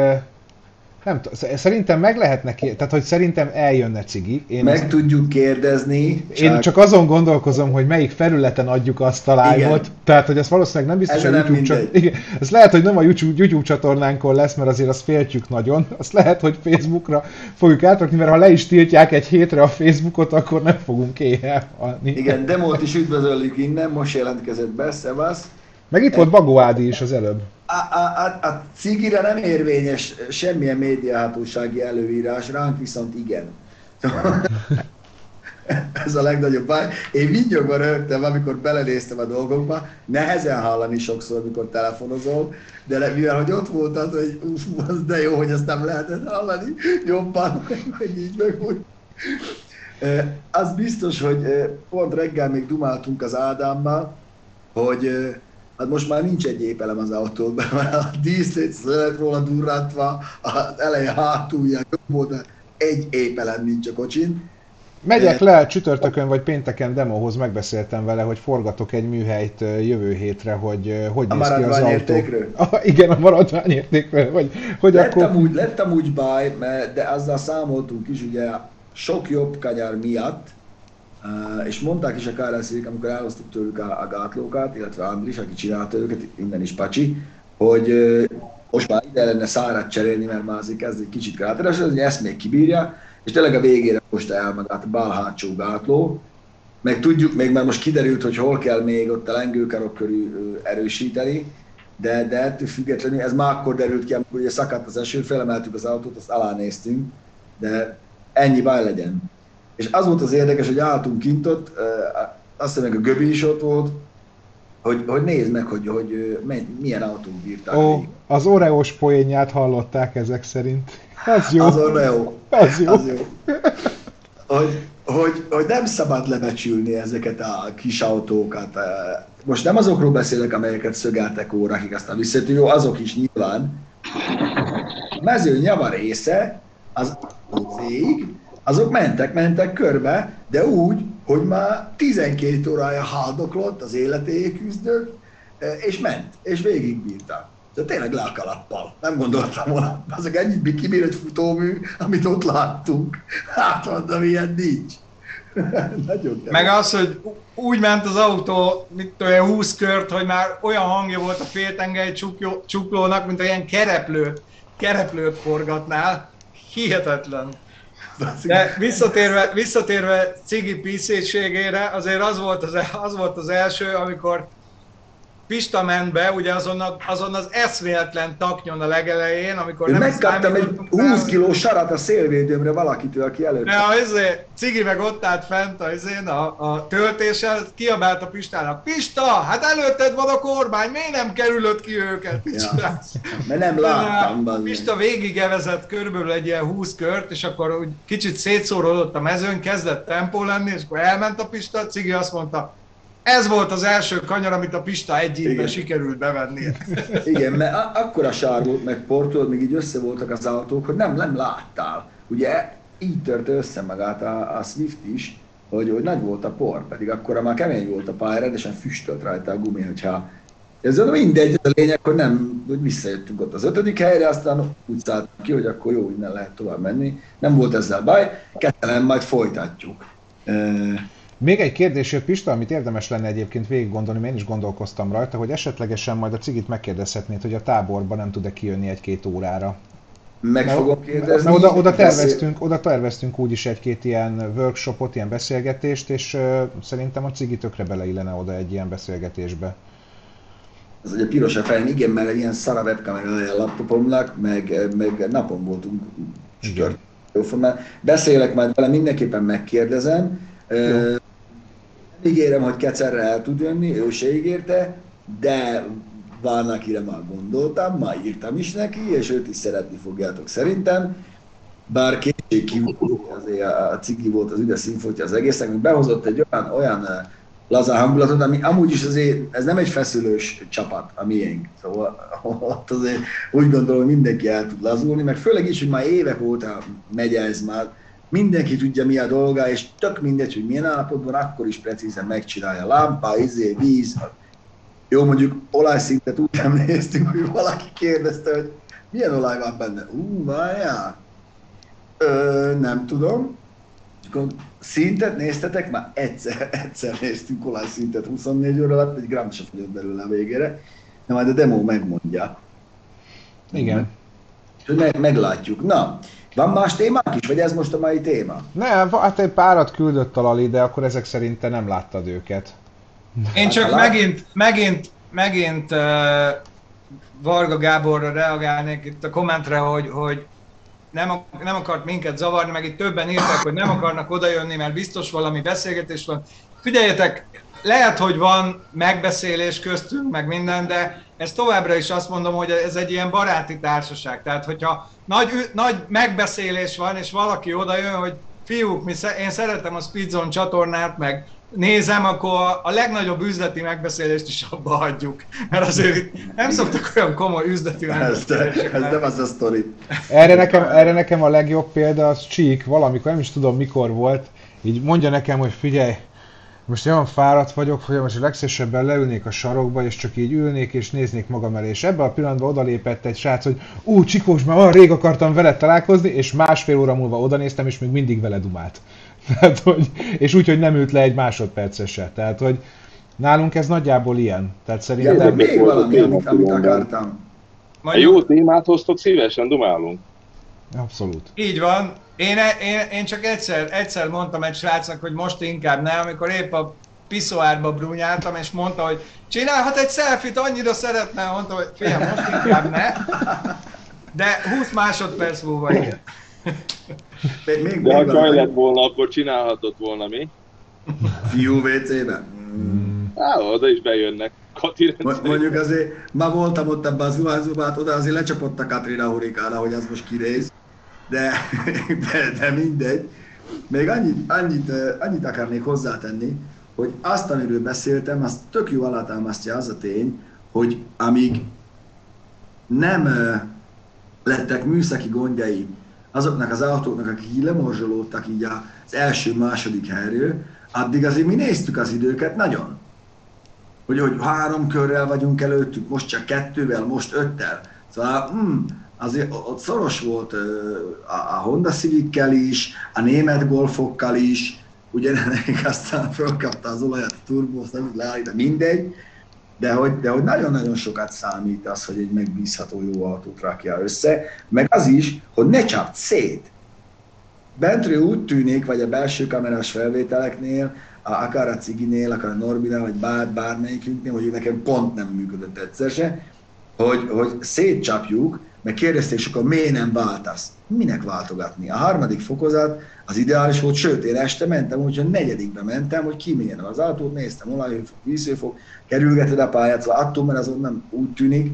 nem tudom, szerintem meg lehetne kérdezni, tehát hogy szerintem eljönne cigi. Én meg ezt, tudjuk kérdezni. Csak... Én csak azon gondolkozom, hogy melyik felületen adjuk azt a live-ot, tehát hogy ez valószínűleg nem biztos, hogy a YouTube csat... Igen, ez lehet, hogy nem a YouTube, YouTube csatornánkon lesz, mert azért azt féltjük nagyon. Azt lehet, hogy Facebookra fogjuk átrakni, mert ha le is tiltják egy hétre a Facebookot, akkor nem fogunk éhelni. Igen, Demót is üdvözöljük innen, most jelentkezett be, szevasz. Meg itt volt Bagó Ádi is az előbb. A, a, a, a cigire nem érvényes semmilyen médiahatósági előírás, ránk viszont igen. Ez a legnagyobb baj. Én vinyogva rögtem, amikor belenéztem a dolgokba, nehezen hallani sokszor, mikor telefonozol, de mivel, hogy ott voltad, hogy uf, az de jó, hogy ezt nem lehetett hallani jobban, meg így meg úgy. Az biztos, hogy pont reggel még dumáltunk az Ádámmal, hogy Hát most már nincs egy épelem az autóban, mert a díszlét lett róla durrantva, az eleje hátulja jobb volt, egy épelem nincs a kocsin. Megyek le csütörtökön vagy pénteken demóhoz, megbeszéltem vele, hogy forgatok egy műhelyt jövő hétre, hogy hogy a néz ki az autó. A, igen, a maradványértékről, hogy, hogy lett akkor... Amúgy, lett amúgy baj, de azzal számoltunk is, ugye sok jobb kanyar miatt, és mondták is a krsz amikor elhoztuk tőlük a, a gátlókat, illetve Andris, aki csinálta őket, innen is Pacsi, hogy most már ide lenne szárat cserélni, mert már azért kezd egy kicsit kráteres, hogy ezt még kibírja, és tényleg a végére most el magát a bal hátsó gátló, meg tudjuk, még már most kiderült, hogy hol kell még ott a lengőkarok körül erősíteni, de, de ettől függetlenül ez már akkor derült ki, amikor ugye szakadt az eső, felemeltük az autót, azt néztünk, de ennyi baj legyen. És az volt az érdekes, hogy álltunk kint ott, azt hiszem, a Göbi is ott volt, hogy, hogy nézd meg, hogy, hogy milyen autók bírták. Ó, az Oreos poénját hallották ezek szerint. Az jó. Az Oreo. Az jó. Az jó. Hogy, hogy, hogy nem szabad lebecsülni ezeket a kis autókat. Most nem azokról beszélek, amelyeket szögeltek órakig, aztán visszatő, jó, azok is nyilván. A mező nyava része az cég, azok mentek, mentek körbe, de úgy, hogy már 12 órája haldoklott, az életéért küzdött, e, és ment, és végigbírták. De tényleg lelkalappal. Nem gondoltam volna, azok ennyit kibír egy futómű, amit ott láttunk. Hát mondom, ilyen nincs. Nagyon Meg az, hogy úgy ment az autó, mint olyan 20 kört, hogy már olyan hangja volt a féltengely csuklónak, mint olyan kereplőt, kereplőt forgatnál. Hihetetlen. De visszatérve, visszatérve Cigi piszétségére, azért az volt az, az volt az első, amikor Pista ment be, ugye azon, a, azon az eszméletlen taknyon a legelején, amikor Én nem megkaptam egy 20 kiló sarat a szélvédőmre valakitől, aki előtt. Ja, ezért, Cigi meg ott állt fent a, a, a töltéssel, kiabált a Pistának, Pista, hát előtted van a kormány, miért nem kerülött ki őket? Ja, mert nem láttam. A Pista végig evezett körülbelül egy ilyen 20 kört, és akkor úgy kicsit szétszórodott a mezőn, kezdett tempó lenni, és akkor elment a Pista, Cigi azt mondta, ez volt az első kanyar, amit a Pista egy évben sikerült bevenni. Igen, mert a- akkora sár volt meg portól, még így össze voltak az autók, hogy nem, nem láttál. Ugye így törte össze magát a, a Swift is, hogy, hogy nagy volt a por, pedig akkor már kemény volt a pálya, rendesen füstölt rajta a gumi, hogyha ez mindegy, a lényeg, hogy nem, hogy visszajöttünk ott az ötödik helyre, aztán úgy szálltunk ki, hogy akkor jó, innen lehet tovább menni. Nem volt ezzel baj, kettelen majd folytatjuk. Még egy kérdés jött Pista, amit érdemes lenne egyébként végig gondolni, mert én is gondolkoztam rajta, hogy esetlegesen majd a cigit megkérdezhetnéd, hogy a táborban nem tud-e kijönni egy-két órára. Meg Mert- fogom kérdezni. Mert oda, oda, terveztünk, oda terveztünk úgyis egy-két ilyen workshopot, ilyen beszélgetést, és ö, szerintem a cigi tökre beleillene oda egy ilyen beszélgetésbe. Az ugye piros a fejem, igen, mert ilyen szara webkamera a laptopomnak, meg, meg napon voltunk csütört. Jóformán. Beszélek majd vele, mindenképpen megkérdezem. Nem ígérem, hogy kecerre el tud jönni, ő se ígérte, de van, akire már gondoltam, már írtam is neki, és őt is szeretni fogjátok szerintem. Bár kétségkívül azért a, cigi volt az üde színfoltja az egésznek, még behozott egy olyan, olyan eh, lazán hangulatot, ami amúgy is azért, ez nem egy feszülős csapat, a miénk. Szóval ott azért úgy gondolom, hogy mindenki el tud lazulni, meg főleg is, hogy már évek óta megy ez már, mindenki tudja mi a dolga, és tök mindegy, hogy milyen állapotban, akkor is precízen megcsinálja. Lámpa, izé, víz. Jó, mondjuk olajszintet úgy nem néztünk, hogy valaki kérdezte, hogy milyen olaj van benne. Ú, várjál. Ö, nem tudom. Akkor szintet néztetek? Már egyszer, egyszer néztünk olajszintet 24 óra alatt, egy gram sem fogyott belőle a végére. De majd a demo megmondja. Igen. Meg, meglátjuk. Na, van más témák is, vagy ez most a mai téma? Ne, hát egy párat küldött a Lali, de akkor ezek szerint te nem láttad őket. Én csak Hát, lát- megint, megint, megint uh, Varga Gáborra reagálnék itt a kommentre, hogy, hogy nem, nem akart minket zavarni, meg itt többen írták, hogy nem akarnak odajönni, mert biztos valami beszélgetés van. Figyeljetek, lehet, hogy van megbeszélés köztünk, meg minden, de ez továbbra is azt mondom, hogy ez egy ilyen baráti társaság. Tehát, hogyha nagy, nagy megbeszélés van, és valaki odajön, hogy fiúk, mi én szeretem a Speedzone csatornát, meg nézem, akkor a- legnagyobb üzleti megbeszélést is abba hagyjuk. Mert azért itt nem szoktak olyan komoly üzleti Ez, ez nem az a sztori. Erre nekem, erre nekem a legjobb példa az Csík, valamikor, nem is tudom mikor volt, így mondja nekem, hogy figyelj, most olyan fáradt vagyok, hogy most legszívesebben leülnék a sarokba, és csak így ülnék, és néznék magam elé. És ebben a pillanatban odalépett egy srác, hogy ú, Csikós, már olyan rég akartam veled találkozni, és másfél óra múlva odanéztem, és még mindig veled dumált. Tehát, hogy, és úgy, hogy nem ült le egy másodpercre se. Tehát, hogy nálunk ez nagyjából ilyen. Tehát szerintem... de még valami, amit, amit akartam. Mondjuk- jó témát hoztok, szívesen dumálunk. Abszolút. Így van. Én, én, én csak egyszer, egyszer mondtam egy srácnak, hogy most inkább ne, amikor épp a piszoárba brúnyáltam, és mondta, hogy csinálhat egy selfit, annyira szeretne, mondta, hogy fiam, most inkább ne. De 20 másodperc múlva igen. Még, még, De ha még csaj lett volna, akkor csinálhatott volna mi. Fiú WC-ben. Mm. Á, oda is bejönnek. Kati. Mondjuk azért, ma voltam ott ebben az zuhányzóban, hát oda azért lecsapott a Katrina hurikána, hogy az most kirész. De, de, de mindegy. Még annyit, annyit, annyit akarnék hozzátenni, hogy azt, amiről beszéltem, azt tök jó alátámasztja az a tény, hogy amíg nem lettek műszaki gondjai azoknak az autóknak, akik így lemorzsolódtak így az első-második helyről, addig azért mi néztük az időket nagyon. Hogy, hogy három körrel vagyunk előttük, most csak kettővel, most öttel. Szóval mm, azért ott szoros volt a, Honda Civic-kel is, a német Golfokkal is, ugye nekik aztán fölkapta az olajat a turbót, nem leállít, de mindegy, de hogy, de hogy nagyon-nagyon sokat számít az, hogy egy megbízható jó autót rakja össze, meg az is, hogy ne csapd szét. Bentről úgy tűnik, vagy a belső kamerás felvételeknél, a- akár a Ciginél, akár a Norbinál, vagy bár, bármelyikünknél, hogy nekem pont nem működött egyszer se, hogy, hogy szétcsapjuk, meg kérdezték, akkor miért nem váltasz? Minek váltogatni? A harmadik fokozat az ideális volt, sőt, én este mentem, úgyhogy negyedikbe mentem, hogy kimélyen az autót, néztem, olajhőfok, vízhőfok, kerülgeted a pályát, szóval attól, mert azon nem úgy tűnik,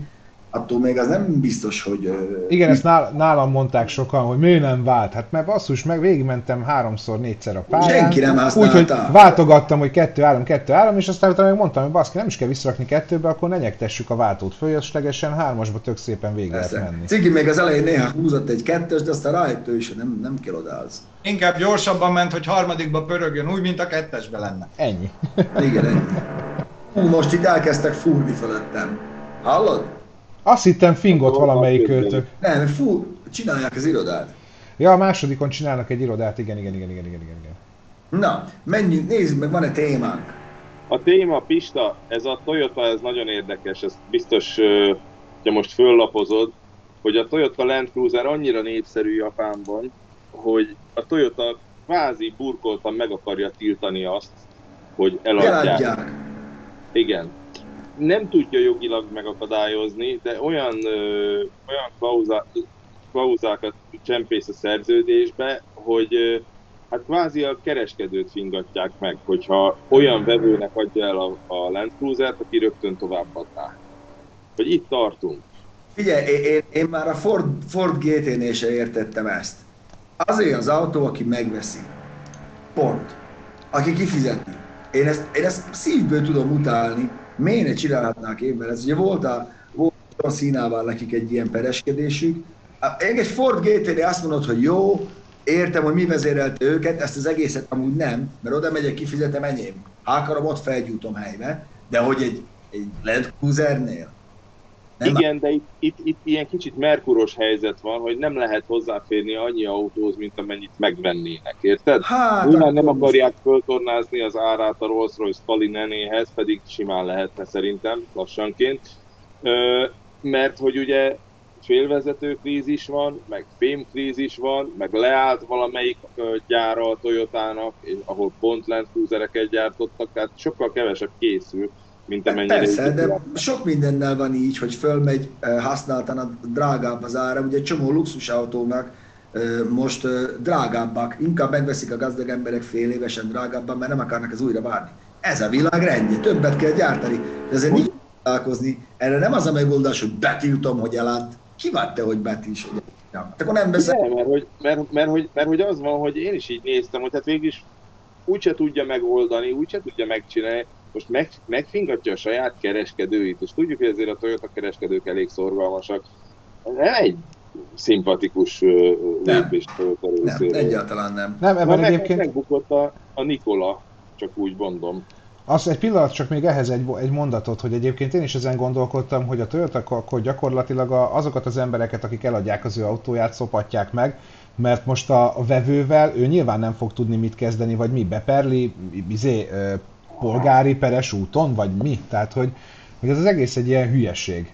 attól még az nem biztos, hogy... Igen, ezt nálam mondták sokan, hogy miért nem vált. Hát mert basszus, meg végigmentem háromszor, négyszer a pályán. Senki nem használta. Úgyhogy váltogattam, hogy kettő állam, kettő állam, és aztán utána mondtam, hogy baszki, nem is kell visszarakni kettőbe, akkor ne nyektessük a váltót fölöslegesen, hármasba tök szépen végig lehet menni. Cigi még az elején néha húzott egy kettős, de aztán rájött ő is, nem, nem kell odállsz. Inkább gyorsabban ment, hogy harmadikba pörögjön, úgy, mint a kettesbe lenne. Ennyi. Igen, ennyi. Most itt elkezdtek fúrni fölöttem. Hallod? Azt hittem fingott valamelyik költök. Nem, fú, csinálják az irodát. Ja, a másodikon csinálnak egy irodát, igen, igen, igen, igen, igen, igen. Na, menjünk, nézzük meg, van-e témánk? A téma, Pista, ez a Toyota, ez nagyon érdekes, ez biztos, hogy most föllapozod, hogy a Toyota Land Cruiser annyira népszerű Japánban, hogy a Toyota kvázi burkoltan meg akarja tiltani azt, hogy eladják. Eladják. Igen nem tudja jogilag megakadályozni, de olyan, ö, olyan klauzá, klauzákat csempész a szerződésbe, hogy ö, hát kvázi a kereskedőt fingatják meg, hogyha olyan vevőnek adja el a, a Land Cruiser-t, aki rögtön továbbadná. Hogy itt tartunk. Figyelj, én, én, már a Ford, Ford GT-nél se értettem ezt. Azért az autó, aki megveszi. Pont. Aki kifizeti. Én ezt, én ezt szívből tudom utálni, miért ne csinálhatnák évvel ez? Ugye volt a, volt a színával nekik egy ilyen pereskedésük. Egy Ford gt azt mondod, hogy jó, értem, hogy mi vezérelte őket, ezt az egészet amúgy nem, mert oda megyek, kifizetem enyém. Ha akarom, ott felgyújtom helybe, de hogy egy, egy Land Cruisernél, nem Igen, de itt, itt, itt ilyen kicsit merkuros helyzet van, hogy nem lehet hozzáférni annyi autóhoz, mint amennyit megvennének, érted? Hát, Nyilván nem akarják föltornázni az árát a Rolls-Royce pedig simán lehetne szerintem lassanként, Ö, mert hogy ugye félvezető krízis van, meg fémkrízis van, meg leállt valamelyik gyára a Toyotának, ahol pont Land Cruisereket gyártottak, tehát sokkal kevesebb készül mint amennyire... Persze, de sok mindennel van így, hogy fölmegy használtan a drágább az ára. Ugye egy csomó luxusautónak most drágábbak, inkább megveszik a gazdag emberek fél évesen drágábban, mert nem akarnak az újra várni. Ez a világ rendje, többet kell gyártani. De ezért nincs találkozni. Erre nem az a megoldás, hogy betiltom, hogy elát. Ki te, hogy betilts, hogy ja. akkor nem veszem. Nem, mert hogy, mert, mert, hogy, mert hogy az van, hogy én is így néztem, hogy hát végig is úgyse tudja megoldani, úgyse tudja megcsinálni, most meg, megfingatja a saját kereskedőit, és tudjuk, hogy ezért a Toyota kereskedők elég szorgalmasak. Nem egy szimpatikus lépés Toyota részéről. Nem, egyáltalán nem. Nem, ebben meg, egyébként... Megbukott a, a Nikola, csak úgy mondom. Az egy pillanat, csak még ehhez egy, egy mondatot, hogy egyébként én is ezen gondolkodtam, hogy a Toyota akkor gyakorlatilag azokat az embereket, akik eladják az ő autóját, szopatják meg, mert most a, a vevővel ő nyilván nem fog tudni mit kezdeni, vagy mi beperli, izé, polgári peres úton, vagy mi? Tehát, hogy, hogy ez az egész egy ilyen hülyeség,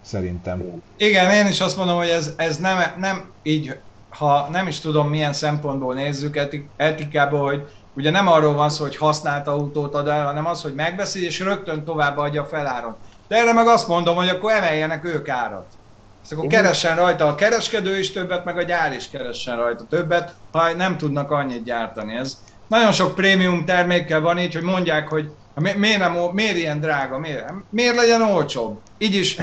szerintem. Igen, én is azt mondom, hogy ez, ez nem, nem így, ha nem is tudom milyen szempontból nézzük etik, etikából, hogy ugye nem arról van szó, hogy használt autót ad el, hanem az, hogy megveszi, és rögtön tovább adja a feláron. De erre meg azt mondom, hogy akkor emeljenek ők árat. És akkor keressen rajta a kereskedő is többet, meg a gyár is keressen rajta többet, ha nem tudnak annyit gyártani. Ez, nagyon sok prémium termékkel van így, hogy mondják, hogy miért, nem, miért ilyen drága, miért, miért legyen olcsóbb? Így is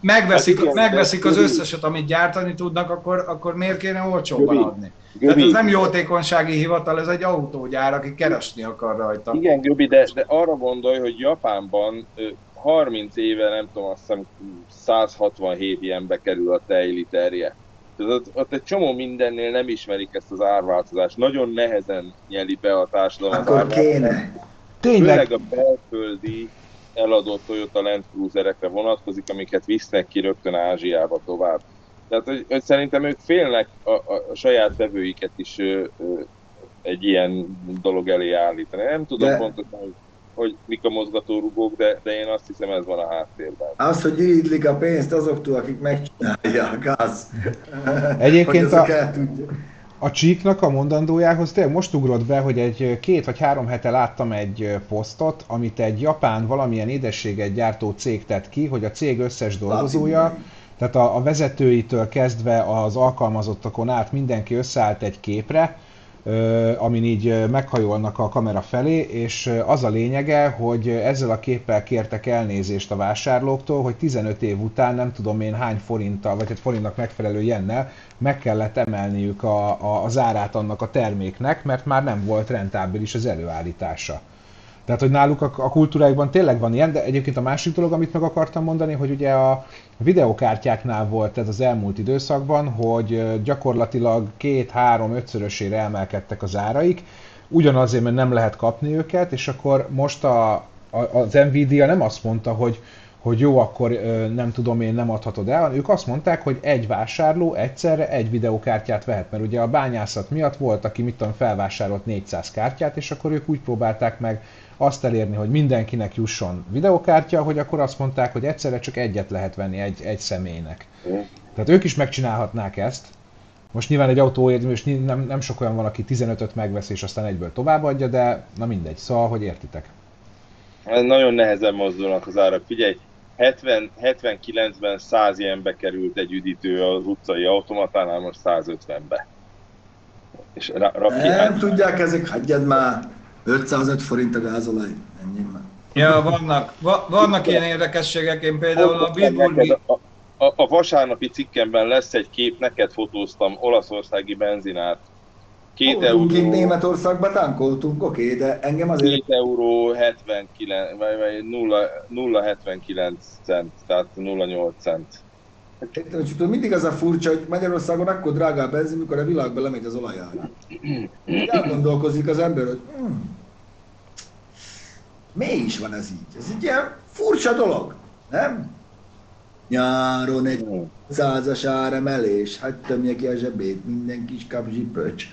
megveszik, hát megveszik az összeset, amit gyártani tudnak, akkor, akkor miért kéne olcsóbban adni? Tehát ez nem jótékonysági hivatal, ez egy autógyár, aki keresni akar rajta. Igen, Göbi, de, de arra gondolj, hogy Japánban 30 éve, nem tudom, azt hiszem 167 ilyenbe kerül a tejliterje. Tehát ott, ott egy csomó mindennél nem ismerik ezt az árváltozást. Nagyon nehezen nyeli be a társadalom Akkor az kéne. Tényleg. Főleg a belföldi eladott Toyota Land Cruiserekre vonatkozik, amiket visznek ki rögtön Ázsiába tovább. Tehát hogy, hogy szerintem ők félnek a, a, a saját vevőiket is ö, ö, egy ilyen dolog elé állítani. Nem tudom De... pontosan, hogy hogy mik a mozgatórugók, de, de én azt hiszem ez van a háttérben. Az, hogy gyűjtlik a pénzt azoktól, akik megcsinálják, az. Egyébként a, a csíknak a mondandójához tényleg most ugrott be, hogy egy két vagy három hete láttam egy posztot, amit egy japán valamilyen édességet gyártó cég tett ki, hogy a cég összes dolgozója, tehát a, a vezetőitől kezdve az alkalmazottakon át mindenki összeállt egy képre, amin így meghajolnak a kamera felé, és az a lényege, hogy ezzel a képpel kértek elnézést a vásárlóktól, hogy 15 év után nem tudom én hány forinttal, vagy egy forintnak megfelelő jennel meg kellett emelniük a, a, az árát annak a terméknek, mert már nem volt rentábilis az előállítása. Tehát, hogy náluk a, a kultúráikban tényleg van ilyen, de egyébként a másik dolog, amit meg akartam mondani, hogy ugye a videokártyáknál volt ez az elmúlt időszakban, hogy gyakorlatilag két, három, ötszörösére emelkedtek az áraik, ugyanazért, mert nem lehet kapni őket, és akkor most a, a, az Nvidia nem azt mondta, hogy, hogy jó, akkor nem tudom én, nem adhatod el, ők azt mondták, hogy egy vásárló egyszerre egy videokártyát vehet, mert ugye a bányászat miatt volt, aki mit tudom, felvásárolt 400 kártyát, és akkor ők úgy próbálták meg azt elérni, hogy mindenkinek jusson videokártya, hogy akkor azt mondták, hogy egyszerre csak egyet lehet venni egy, egy személynek. Tehát ők is megcsinálhatnák ezt. Most nyilván egy autóért, most ny- nem, nem sok olyan van, aki 15-öt megvesz és aztán egyből továbbadja, de na mindegy, szóval, hogy értitek. Ez nagyon nehezen mozdulnak az árak. Figyelj, 70, 79-ben 100 ilyenbe került egy üdítő az utcai automatánál, most 150-be. És ra- Nem tudják ezek, hagyjad már. 505 forint a gázolaj. Ennyi már. Ja, vannak, va, vannak ilyen érdekességek, én például a Bitburgi, a, a, a vasárnapi cikkemben lesz egy kép, neked fotóztam olaszországi benzinát. 2 Voltunk itt euró, Németországba, tankoltunk, oké, de engem azért 2 euró 79, vagy, vagy 0, 0,79 cent, tehát 0,8 cent. Értem, hogy tudod, mindig az a furcsa, hogy Magyarországon akkor drágá a benzin, mikor a világban lemegy az olajára. Elgondolkozik az ember, hogy hmm, mi is van ez így? Ez egy ilyen furcsa dolog, nem? Nyáron egy százas áremelés, hát tömje ki a zsebét, minden kis kapzsi pöcs.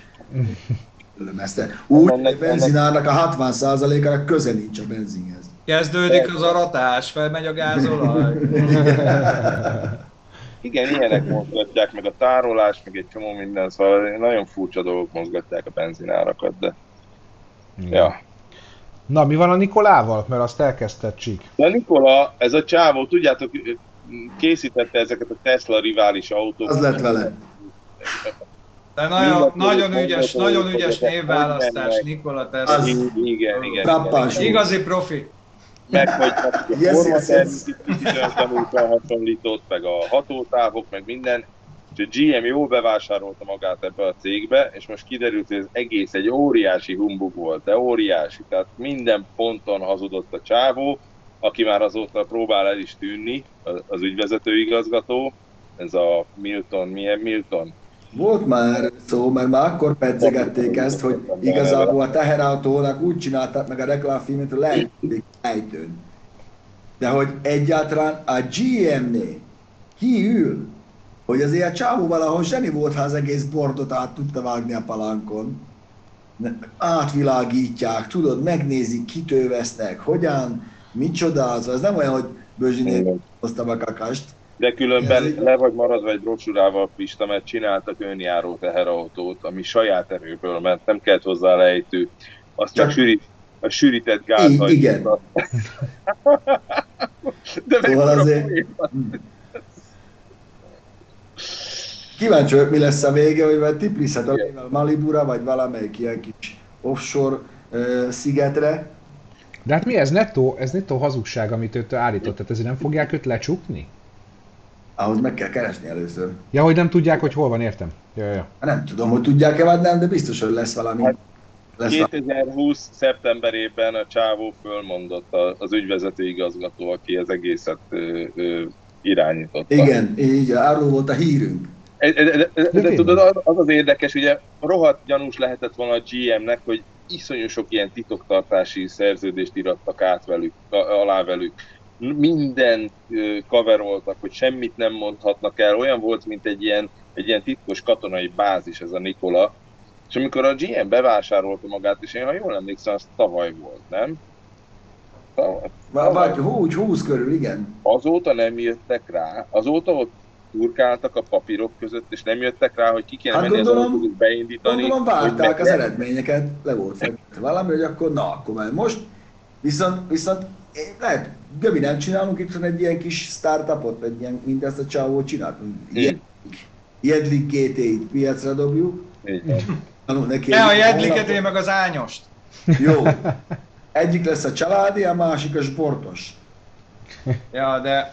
Tudom ezt. Úgy, hogy a benzinárnak a 60%-ának köze nincs a benzinhez. kezdődik az aratás, felmegy a gázolaj. Igen, ilyenek mozgatják, meg a tárolás, meg egy csomó minden, szóval nagyon furcsa dolgok mozgatják a benzinárakat, de ja. Na, mi van a Nikolával? Mert azt elkezdted csík. De Nikola, ez a csávó, tudjátok, készítette ezeket a Tesla rivális autókat. Az lett vele. De nagyon, nagyon ügyes, nagyon ügyes névválasztás, Nikola Az- Tesla. Igen, igen, igen. Frappáns. Igazi profi. Meg hogy a Yes, yes, tanulta hasonlított, meg a hatótávok, meg minden. A GM jól bevásárolta magát ebbe a cégbe, és most kiderült, hogy ez egész egy óriási humbug volt, de óriási. Tehát minden ponton hazudott a csávó, aki már azóta próbál el is tűnni, az- ügyvezető igazgató, ez a Milton, milyen Milton? Volt már szó, mert már akkor pedzegették ezt, hogy igazából a teherautónak úgy csinálták meg a reklámfilmet, hogy lehet ejtőn. De hogy egyáltalán a GM-nél ki ül, hogy azért a csávó valahol zseni volt, ha az egész bordot át tudta vágni a palánkon. Átvilágítják, tudod, megnézik, kitől vesznek, hogyan, az, az nem olyan, hogy Bözsinék Igen. hoztam a kakast. De különben Ez így- le vagy maradva egy brosúrával, Pista, mert csináltak önjáró teherautót, ami saját erőből, mert nem kellett hozzá lejtő. Azt csak Csak- sűrít, a sűrített gáz. Igen. De Szóval mekkora azért- poén. Kíváncsi vagyok, mi lesz a vége, hogy vagy tipliszhet a Malibura, vagy valamelyik ilyen kis offshore uh, szigetre. De hát mi ez nettó, ez nettó hazugság, amit őt állított, tehát ezért nem fogják őt lecsukni? Ahhoz meg kell keresni először. Ja, hogy nem tudják, hogy hol van, értem. Ja, ja. Hát Nem tudom, hogy tudják-e vagy nem, de biztos, hogy lesz valami. Hát, Lesz valami. 2020. szeptemberében a csávó fölmondott a- az ügyvezető igazgató, aki az egészet ö, ö, irányította. Igen, így, arról volt a hírünk. De, de, de, tudod, az, az az érdekes, ugye rohadt gyanús lehetett volna a GM-nek, hogy iszonyú sok ilyen titoktartási szerződést irattak át velük, alá velük. Minden ö, coveroltak, hogy semmit nem mondhatnak el. Olyan volt, mint egy ilyen, egy ilyen titkos katonai bázis ez a Nikola. És amikor a GM bevásárolta magát, és én ha jól emlékszem, az tavaly volt, nem? Tavaly. Vagy, vagy húgy, húsz körül, igen. Azóta nem jöttek rá, azóta ott turkáltak a papírok között, és nem jöttek rá, hogy ki kéne Hát menni gondolom- az autót beindítani. Gondolom hogy várták az eredményeket, le volt fektetve valami, hogy akkor na, akkor már most. Viszont, viszont én- lehet, Göbi, nem csinálunk itt egy ilyen kis startupot, vagy ilyen, mint ezt a csávót csináltunk. Ilyen, Jedlik GT-t piacra dobjuk, van. neki Ne a jedliket, én meg az ányost. Jó. Egyik lesz a családi, a másik a sportos. Ja, de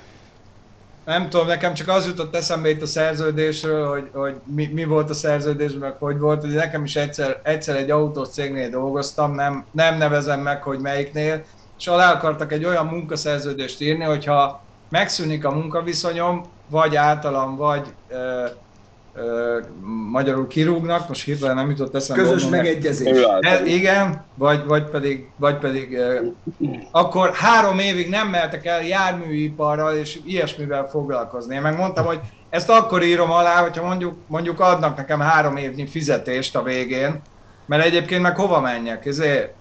nem tudom, nekem csak az jutott eszembe itt a szerződésről, hogy, hogy mi, mi volt a szerződésben, meg hogy volt, hogy nekem is egyszer, egyszer egy autós cégnél dolgoztam, nem, nem nevezem meg, hogy melyiknél, és alá akartak egy olyan munkaszerződést írni, hogyha megszűnik a munkaviszonyom, vagy általam, vagy ö, magyarul kirúgnak, most hirtelen nem jutott eszembe. Közös mondom, megegyezés. E, igen, vagy, vagy pedig, vagy pedig e, akkor három évig nem mertek el járműiparral és ilyesmivel foglalkozni. Én meg mondtam, hogy ezt akkor írom alá, hogyha mondjuk, mondjuk adnak nekem három évnyi fizetést a végén, mert egyébként meg hova menjek? Ezért,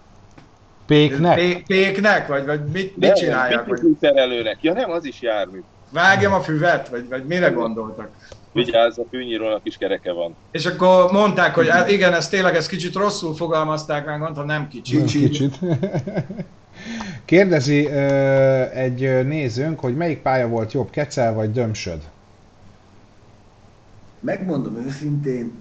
Péknek? Pé- péknek? Vagy, vagy mit, mit csináljak? Vagy szerelőnek. Ja nem, az is jármű. vágjam a füvet? Vagy, vagy mire gondoltak? Vigyázz, a fűnyírónak is kereke van. És akkor mondták, hogy hát igen, ez tényleg ez kicsit rosszul fogalmazták meg, mondtam, nem kicsit. Nem, Kicsit. Kérdezi ö, egy nézőnk, hogy melyik pálya volt jobb, Kecel vagy Dömsöd? Megmondom őszintén,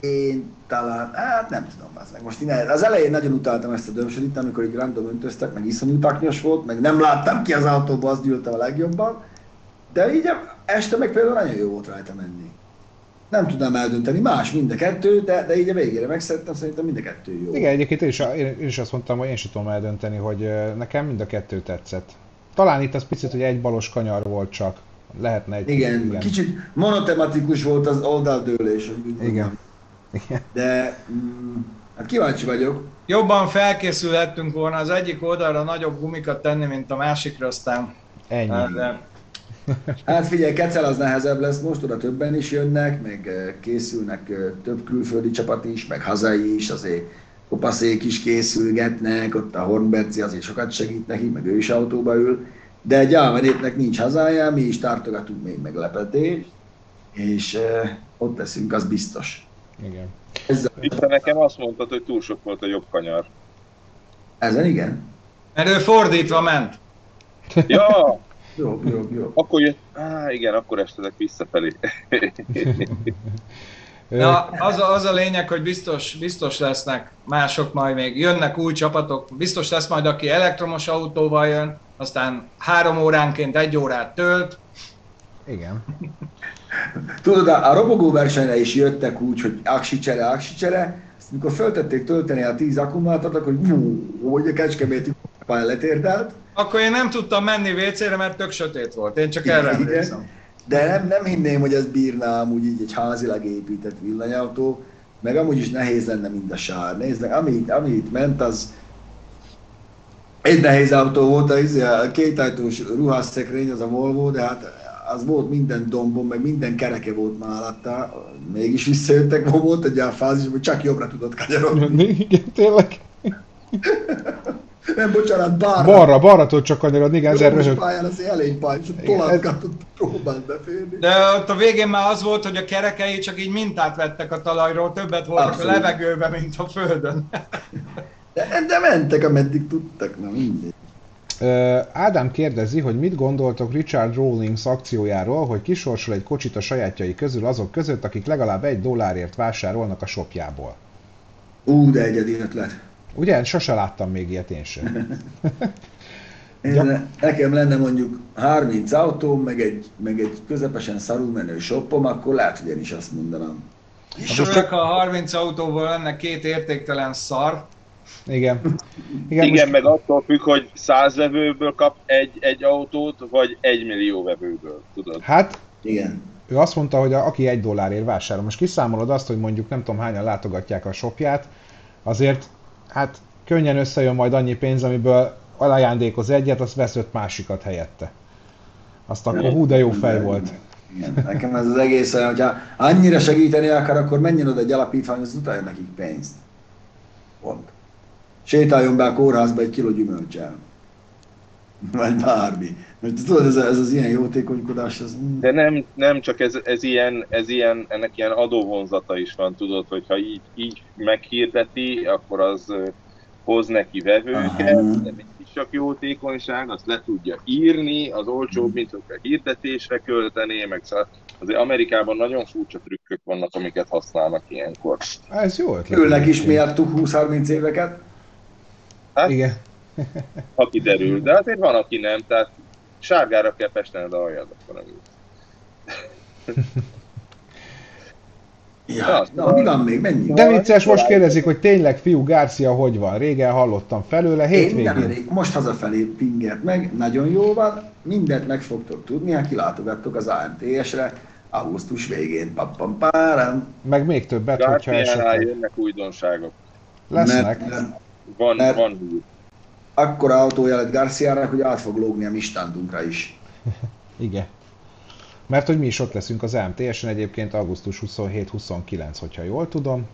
én talán, hát nem tudom, az meg most én az elején nagyon utáltam ezt a dömsödit, amikor így random öntöztek, meg iszonyú taknyos volt, meg nem láttam ki az autóba, azt gyűltem a legjobban, de így este meg például nagyon jó volt rajta menni. Nem tudnám eldönteni, más mind a kettő, de, de így a végére megszerettem, szerintem mind a kettő jó. Igen, egyébként én is, én is azt mondtam, hogy én sem tudom eldönteni, hogy nekem mind a kettő tetszett. Talán itt az picit, hogy egy balos kanyar volt csak. Lehetne egy Igen, igen. kicsit monotematikus volt az oldaldőlés, Igen. mondjam. De mm, hát kíváncsi vagyok. Jobban felkészülhettünk volna az egyik oldalra nagyobb gumikat tenni, mint a másikra, aztán Ennyi. Hát, de Hát figyelj, Kecel az nehezebb lesz most, oda többen is jönnek, meg készülnek több külföldi csapat is, meg hazai is, azért kopaszék is készülgetnek, ott a Hornberci azért sokat segít neki, meg ő is autóba ül, de egy népnek nincs hazája, mi is tartogatunk még meglepetést, és ott leszünk, az biztos. Igen. Ezzel, Itt te nekem azt mondtad, hogy túl sok volt a jobb kanyar. ezen igen? mert ő fordítva ment. Ja, Jó, jó, jó. akkor jött, á, igen, akkor estetek visszafelé. Na, az a, az a lényeg, hogy biztos, biztos lesznek mások majd még, jönnek új csapatok, biztos lesz majd, aki elektromos autóval jön, aztán három óránként egy órát tölt, Igen. Tudod, a, a robogó versenyre is jöttek úgy, hogy aksi csere, aksi csere, azt mikor föltették tölteni a 10 akkumulátort, akkor hú, hogy a kecskeméti pályán letérdelt, akkor én nem tudtam menni WC-re, mert tök sötét volt. Én csak erre emlékszem. de nem, nem hinném, hogy ez bírná amúgy így egy házilag épített villanyautó, meg amúgy is nehéz lenne, mint a sár. Nézd meg, ami, itt- ami itt ment, az egy nehéz autó volt, a, izé, a kétajtós ruhásszekrény, az a Volvo, de hát az volt minden dombon, meg minden kereke volt már alatta, mégis visszajöttek, volt egy olyan fázis, hogy csak jobbra tudott kanyarodni. Igen, tényleg. Nem, bocsánat, bárra. Balra, balra tud csak kanyarodni, igen, ezzel röhög. pályán az elég tolatgatott, próbált beférni. De ott a végén már az volt, hogy a kerekei csak így mintát vettek a talajról, többet voltak Abszolút. a levegőben, mint a földön. De, de mentek, ameddig tudtak, na mindegy. Ádám kérdezi, hogy mit gondoltok Richard Rawlings akciójáról, hogy kisorsol egy kocsit a sajátjai közül azok között, akik legalább egy dollárért vásárolnak a shopjából. Ú, de egyedi ötlet. Ugye? Sose láttam még ilyet én sem. Én, Ja. Nekem lenne mondjuk 30 autóm, meg egy, meg egy közepesen szarul menő shoppom, akkor lehet, hogy én is azt mondanám. És csak ha 30 autóból lenne két értéktelen szar, Igen. Igen, Igen, most, meg attól függ, hogy száz vevőből kap egy, egy autót, vagy egy millió vevőből, tudod? hát Igen. ő azt mondta, hogy a, aki egy dollárért vásárol. Most kiszámolod azt, hogy mondjuk nem tudom hányan látogatják a shopját, azért hát könnyen összejön majd annyi pénz, amiből ajándékoz egyet, azt vesz öt másikat helyette. Azt akkor hú, de jó fej volt. Igen. Nekem ez az egész olyan, hogyha annyira segíteni akar, akkor menjen oda egy alapítványhoz, utaljon nekik pénzt. Pont. Sétáljon be a kórházba egy kiló gyümölcsel. Vagy bármi. Mert tudod, ez, ez az ilyen jótékonykodás, ez... mm. De nem, nem csak ez, ez, ilyen, ez ilyen, ennek ilyen adóvonzata is van, tudod, hogyha így, így meghirdeti, akkor az hoz neki vevőket, Aha. de mégis csak jótékonyság, azt le tudja írni, az olcsóbb, mint hogyha hirdetésre költené, meg szá- Azért Amerikában nagyon furcsa trükkök vannak, amiket használnak ilyenkor. Ez jó ötlet. Ülnek is miattuk 20-30 éveket. Igen. Ha kiderül, de azért van, aki nem, tehát sárgára kell pestened a hajad, akkor nem. Ja, Ja, na, mi van még? Mennyi? De vicces, most kérdezik, hogy tényleg fiú Garcia hogy van. Régen hallottam felőle, Én hétvégén. nemrég, most hazafelé pingert meg, nagyon jó van, mindent meg fogtok tudni, ha kilátogattok az AMTS-re, augusztus végén, pappam párán. Meg még többet, hogyha Garciánál esetleg jönnek újdonságok. lesznek. Mert, Van, Mert- van hír. Akkora autója lett Garciának, hogy át fog lógni a mi standunkra is. Igen. Mert hogy mi is ott leszünk az AMTS-en egyébként augusztus 27-29, hogyha jól tudom.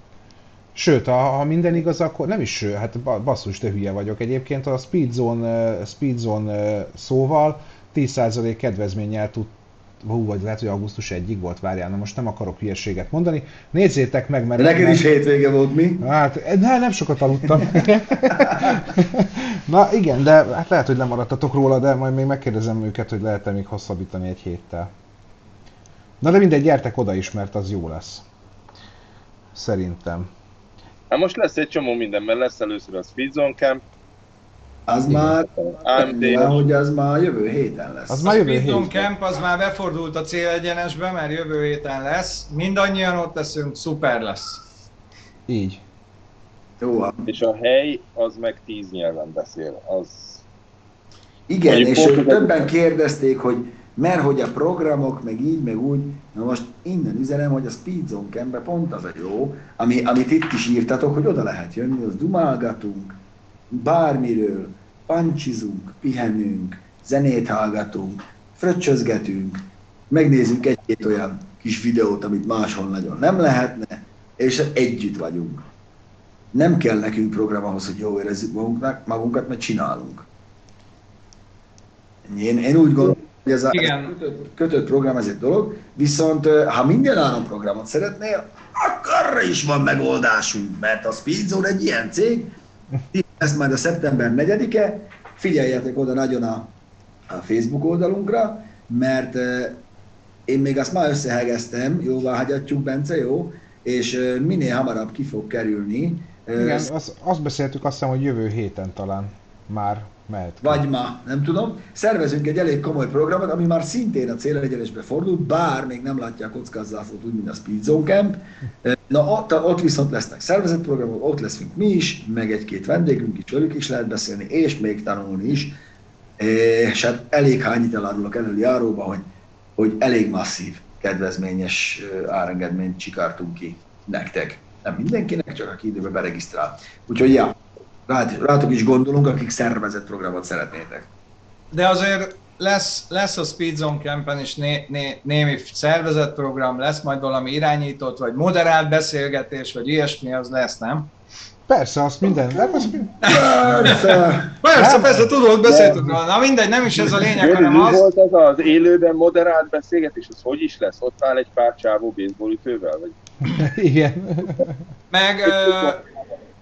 Sőt, ha, ha minden igaz, akkor nem is, hát ba- basszus, de hülye vagyok. Egyébként a Speedzone, eh, Speedzone eh, szóval 10% kedvezménnyel tud Hú, vagy lehet, hogy augusztus 1-ig volt, várjál, na most nem akarok hülyeséget mondani. Nézzétek meg, mert... Neked nem- is hétvége volt mi? Hát, ne, nem sokat aludtam. Na igen, de hát lehet, hogy lemaradtatok róla, de majd még megkérdezem őket, hogy lehet-e még hosszabbítani egy héttel. Na de mindegy, gyertek oda is, mert az jó lesz. Szerintem. Hát most lesz egy csomó minden, mert lesz először a Speed Zone Camp, Az Igen. már, AMD, hogy az már jövő héten lesz. Az már jövő héten. Camp az már befordult a célegyenesbe, mert jövő héten lesz. Mindannyian ott leszünk, szuper lesz. Így. Jó, és a hely az meg tíz nyelven beszél. Az Igen, Mondjuk és pont- többen kérdezték, hogy mert hogy a programok, meg így, meg úgy. Na most innen üzenem, hogy a Speedzone Campbe pont az a jó, ami, amit itt is írtatok, hogy oda lehet jönni, az dumálgatunk, bármiről, pancsizunk, pihenünk, zenét hallgatunk, fröccsözgetünk, megnézünk egy-két olyan kis videót, amit máshol nagyon nem lehetne, és együtt vagyunk. Nem kell nekünk program ahhoz, hogy jól érezzük magunknak, magunkat, mert csinálunk. Én, én úgy gondolom, hogy ez Igen. a kötött, kötött program ez egy dolog, viszont ha minden állam programot szeretnél, akkor arra is van megoldásunk, mert a Speedzone egy ilyen cég, ez majd a szeptember 4-e, figyeljetek oda nagyon a, a Facebook oldalunkra, mert ö, én még azt már összehegeztem, jóvá hagyatjuk, Bence, jó? És ö, minél hamarabb ki fog kerülni, Igen, az, azt beszéltük azt hiszem, hogy jövő héten talán már mehet. vagy ma, nem tudom, szervezünk egy elég komoly programot, ami már szintén a célegyenesbe fordult, bár még nem látja a kockázatot úgy, mint a Speed Zone Camp. Na ott, ott viszont lesznek szervezett programok, ott leszünk mi is, meg egy-két vendégünk is, velük is lehet beszélni, és még tanulni is. És hát elég hányit elárulok előli járóba, hogy, hogy elég masszív, kedvezményes árengedményt csikártunk ki nektek. Nem mindenkinek, csak aki időben beregisztrál. Úgyhogy ja, rát, rátok is gondolunk, akik szervezett programot szeretnétek. De azért lesz, lesz a Speedzone Campen is né, né, némi szervezett program, lesz majd valami irányított, vagy moderált beszélgetés, vagy ilyesmi, az lesz, nem? Persze, azt minden, de azt mind- Persze! Persze, Nem. persze, tudod, beszéltük róla. Na mindegy, nem is ez a lényeg, hanem az, volt az az élőben moderált beszélgetés, az hogy is lesz? Ott áll egy pár csávó baseballütővel, vagy igen. meg,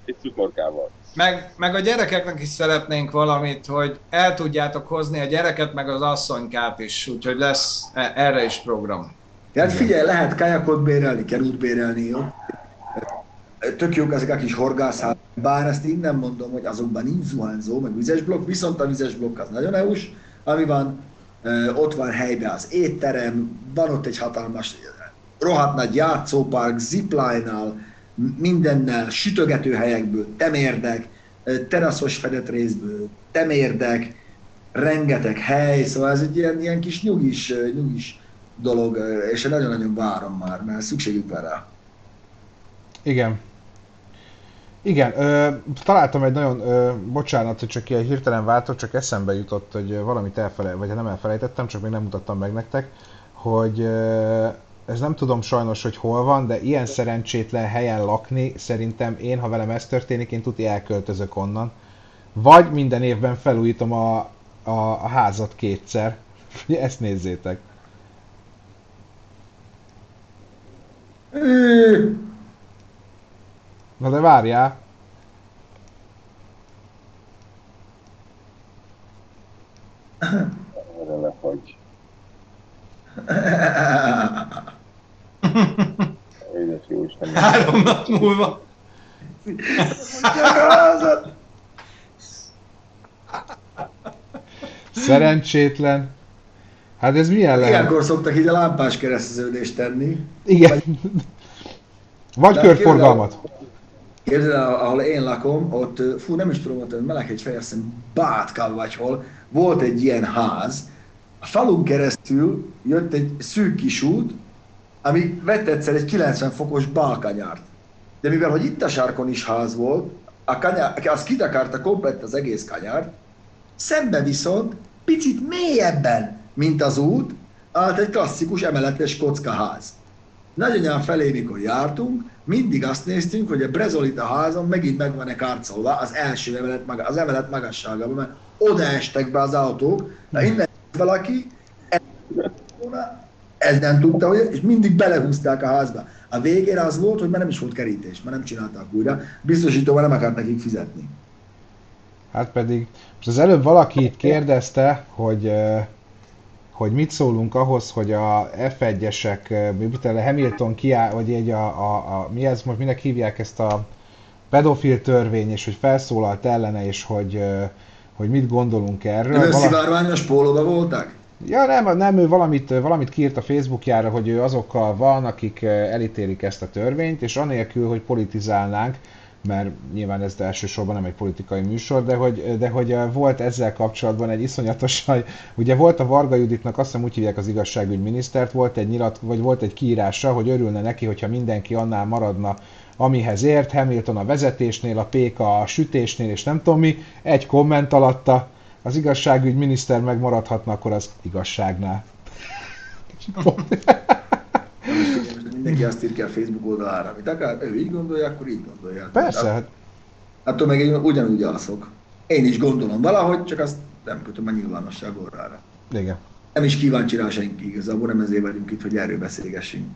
egy cukorkával? Meg, meg a gyerekeknek is szeretnénk valamit, hogy el tudjátok hozni a gyereket, meg az asszonykát is, úgyhogy lesz e- erre is program. Hát figyelj, lehet kajakot bérelni, kerút bérelni, jó? Tök jók ezek a kis horgászát, bár ezt innen mondom, hogy azokban nincs zuhanyzó, meg vizes blokk, viszont a vizes blokk az nagyon EU-s, ami van, ott van helyben az étterem, van ott egy hatalmas, rohadt nagy játszópark, zipline-nal, mindennel, sütögető helyekből, temérdek, teraszos fedett részből, temérdek, rengeteg hely, szóval ez egy ilyen, ilyen kis nyugis, nyugis dolog, és én nagyon-nagyon várom már, mert szükségük van rá. Igen. Igen, ö, találtam egy nagyon, ö, bocsánat, hogy csak ilyen hirtelen váltott, csak eszembe jutott, hogy valamit elfele, vagy nem elfelejtettem, csak még nem mutattam meg nektek, hogy ö, ez nem tudom sajnos, hogy hol van, de ilyen szerencsétlen helyen lakni, szerintem én, ha velem ez történik, én tuti elköltözök onnan. Vagy minden évben felújítom a, a, a házat kétszer. Ugye ezt nézzétek. Na de várjál, Erre lefagy. is tenni. Három nap múlva. Szerencsétlen. Hát ez milyen lehet? Ilyenkor szoktak így a lámpás kereszteződést tenni. Igen. Vagy De körforgalmat. Képzeld el, ahol én lakom, ott, fú, nem is tudom, ott Meleghegy fejeztem, Bátka vagy hol, volt egy ilyen ház, a falun keresztül jött egy szűk kis út, ami vett egyszer egy 90 fokos balkanyárt. De mivel, hogy itt a sarkon is ház volt, a kanyár, az kitakarta komplet az egész kanyárt, szembe viszont picit mélyebben, mint az út, állt egy klasszikus emeletes kockaház. Nagyanyám felé, mikor jártunk, mindig azt néztünk, hogy a Brezolita házon megint meg van-e kárcolva az első emelet, maga- az emelet magasságában, mert oda estek be az autók, de innen valaki, ez nem tudta, hogy, és mindig belehúzták a házba. A végére az volt, hogy már nem is volt kerítés, már nem csinálták újra, biztosítóval nem akart nekik fizetni. Hát pedig, most az előbb valaki itt kérdezte, hogy, hogy mit szólunk ahhoz, hogy a F1-esek, eh, miután Hamilton kiáll, vagy egy a, a, a, mi ez most, minek hívják ezt a pedofil törvény, és hogy felszólalt ellene, és hogy, hogy mit gondolunk erről. Nem Vala- szivárványos pólóba voltak? Ja nem, nem, ő valamit, valamit kiírt a Facebookjára, hogy ő azokkal van, akik eh, elítélik ezt a törvényt, és anélkül, hogy politizálnánk, mert nyilván ez elsősorban nem egy politikai műsor, de hogy, de hogy eh, volt ezzel kapcsolatban egy iszonyatosan, ugye volt a Varga Juditnak, azt hiszem úgy hívják az igazságügyminisztert, volt egy nyilat, vagy volt egy kiírása, hogy örülne neki, hogyha mindenki annál maradna, amihez ért, Hamilton a vezetésnél, a PK a sütésnél, és nem tudom mi, egy komment alatta, az igazságügyminiszter megmaradhatna, akkor az igazságnál. Mindenki azt ír ki a Facebook oldalára, amit akar, ő így gondolja, akkor így gondolja. Persze, hát Attól meg én ugyanúgy alszok. Én is gondolom valahogy, csak azt nem kötöm a nyilvánosság orrára. igen. Nem is kíváncsi rá senki igazából, nem ezért vagyunk itt, hogy erről beszélgessünk.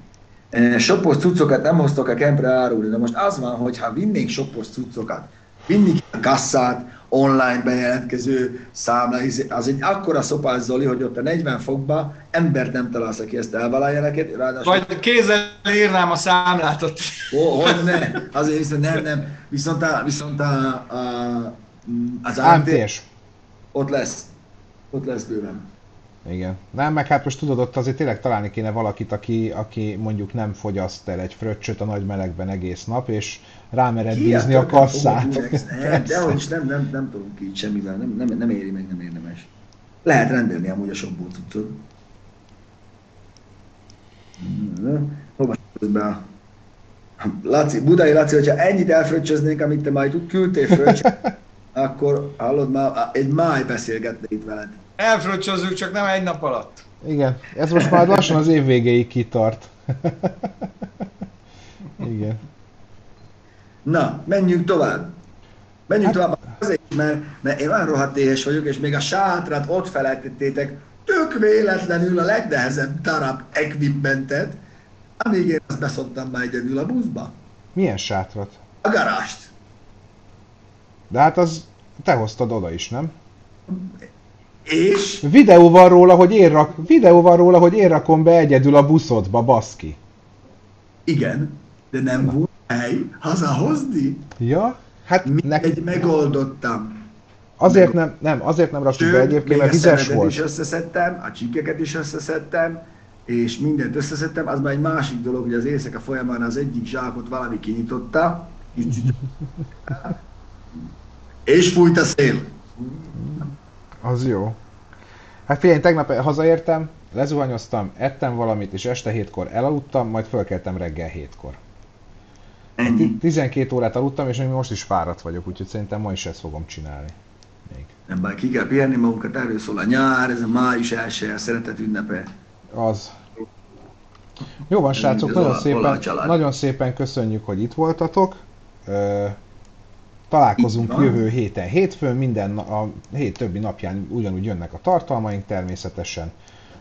Shopos cuccokat nem hoztok a kempre árulni, de most az van, hogy ha vinnénk shopos cuccokat, vinnénk a kasszát, online bejelentkező számla, az egy akkora szopás Zoli, hogy ott a 40 fokba embert nem találsz, aki ezt elvállalja neked, ráadásul Vagy kézzel írnám a számlát ott. Ó, hogy ne, azért viszont nem, nem. Viszont, a, viszont a, a, az AMT AMT-s. ott lesz. Ott lesz bőven. Igen. Nem, meg hát most tudod, ott azért tényleg találni kéne valakit, aki, aki mondjuk nem fogyaszt el egy fröccsöt a nagy melegben egész nap, és rámered bízni a kasszát. Nem, de hogy nem, nem, nem tudunk így semmivel, nem, nem, nem éri meg, nem érdemes. Lehet rendelni amúgy a shopból cuccot. Hova közben a Laci, Budai Laci, hogyha ennyit elfröccsöznénk, amit te majd küldtél fröccs, akkor hallod már, egy máj beszélgetne itt veled. Elfröccsözzük, csak nem egy nap alatt. Igen, ez most már lassan az év végéig kitart. Igen. Na, menjünk tovább. Menjünk Hát- tovább azért, mert, mert én olyan rohadt éhes vagyok, és még a sátrát ott felejtettétek, tök véletlenül a legnehezebb darab equipmentet, amíg én azt beszoktam már egyedül a buszba. Milyen sátrat? A garást. De hát az te hoztad oda is, nem? És Videó van róla, hogy én, rak, videó van róla, hogy én rakom be egyedül a buszodba, baszki. igen, de nem volt hely hazahozni. Ja? Hát nek, Mindegy, megoldottam. azért nem, nem, azért nem raktuk be egyébként, mert vizes volt. is összeszedtem, a csíkeket is összeszedtem, és mindent összeszedtem, az már egy másik dolog, hogy az éjszaka folyamán az egyik zsákot valami kinyitotta, és fújt a szél. Az jó. Hát figyelj, tegnap hazaértem, lezuhanyoztam, ettem valamit, és este hétkor elaludtam, majd fölkeltem reggel hétkor. Ennyi. 12 órát aludtam, és még most is fáradt vagyok, úgyhogy szerintem ma is ezt fogom csinálni. Még. Nem baj, ki kell pihenni magunkat, erről szól a nyár, ez a május első, a szeretet ünnepe. Az. Jó van, srácok, nagyon szépen, nagyon szépen köszönjük, hogy itt voltatok. Találkozunk jövő héten. Hétfőn minden a hét többi napján ugyanúgy jönnek a tartalmaink természetesen,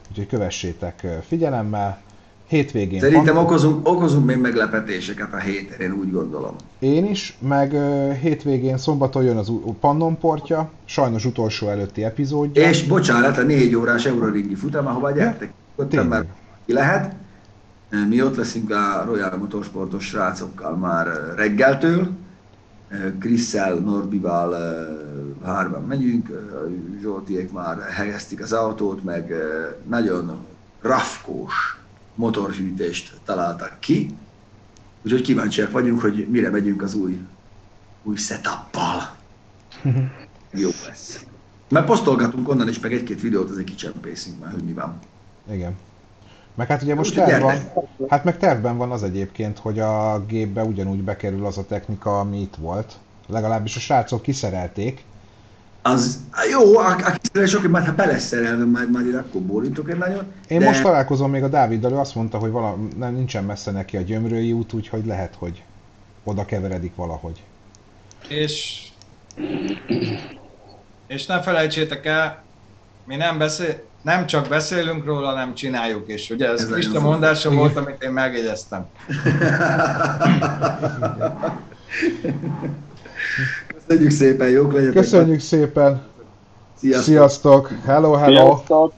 úgyhogy kövessétek figyelemmel. Hétvégén Szerintem van- okozunk, okozunk még meglepetéseket a héten, én úgy gondolom. én is, meg hétvégén szombaton jön az Pannonportja, sajnos utolsó előtti epizódja. És bocsánat, a négy órás Euroringi futam, ahova gyertek. Ott már ki lehet. Mi ott leszünk a Royal Motorsportos srácokkal már reggeltől. Krisszel, Norbival hárman megyünk, Zsoltiék már helyeztik az autót, meg nagyon rafkós motorhűtést találtak ki. Úgyhogy kíváncsiak vagyunk, hogy mire megyünk az új, új setup-pal. Jó lesz. Mert posztolgatunk onnan is, meg egy-két videót azért kicsempészünk már, hogy mi van. Igen. Meg hát ugye most terv van, hát meg tervben van az egyébként, hogy a gépbe ugyanúgy bekerül az a technika, ami itt volt. Legalábbis a srácok kiszerelték. Az jó, aki szerelés, oké, majd ha beleszerelve, majd, majd én akkor bólintok egy nagyon. Én de... most találkozom még a Dáviddal, ő azt mondta, hogy vala, nem, nincsen messze neki a gyömrői út, úgyhogy lehet, hogy oda keveredik valahogy. És és ne felejtsétek el, mi nem, beszél, nem csak beszélünk róla, hanem csináljuk is. Ugye ez, ez Isten mondása volt, amit én megjegyeztem. Köszönjük szépen, jók legyetek! Köszönjük szépen! Sziasztok! Sziasztok. Hello, hello! Sziasztok.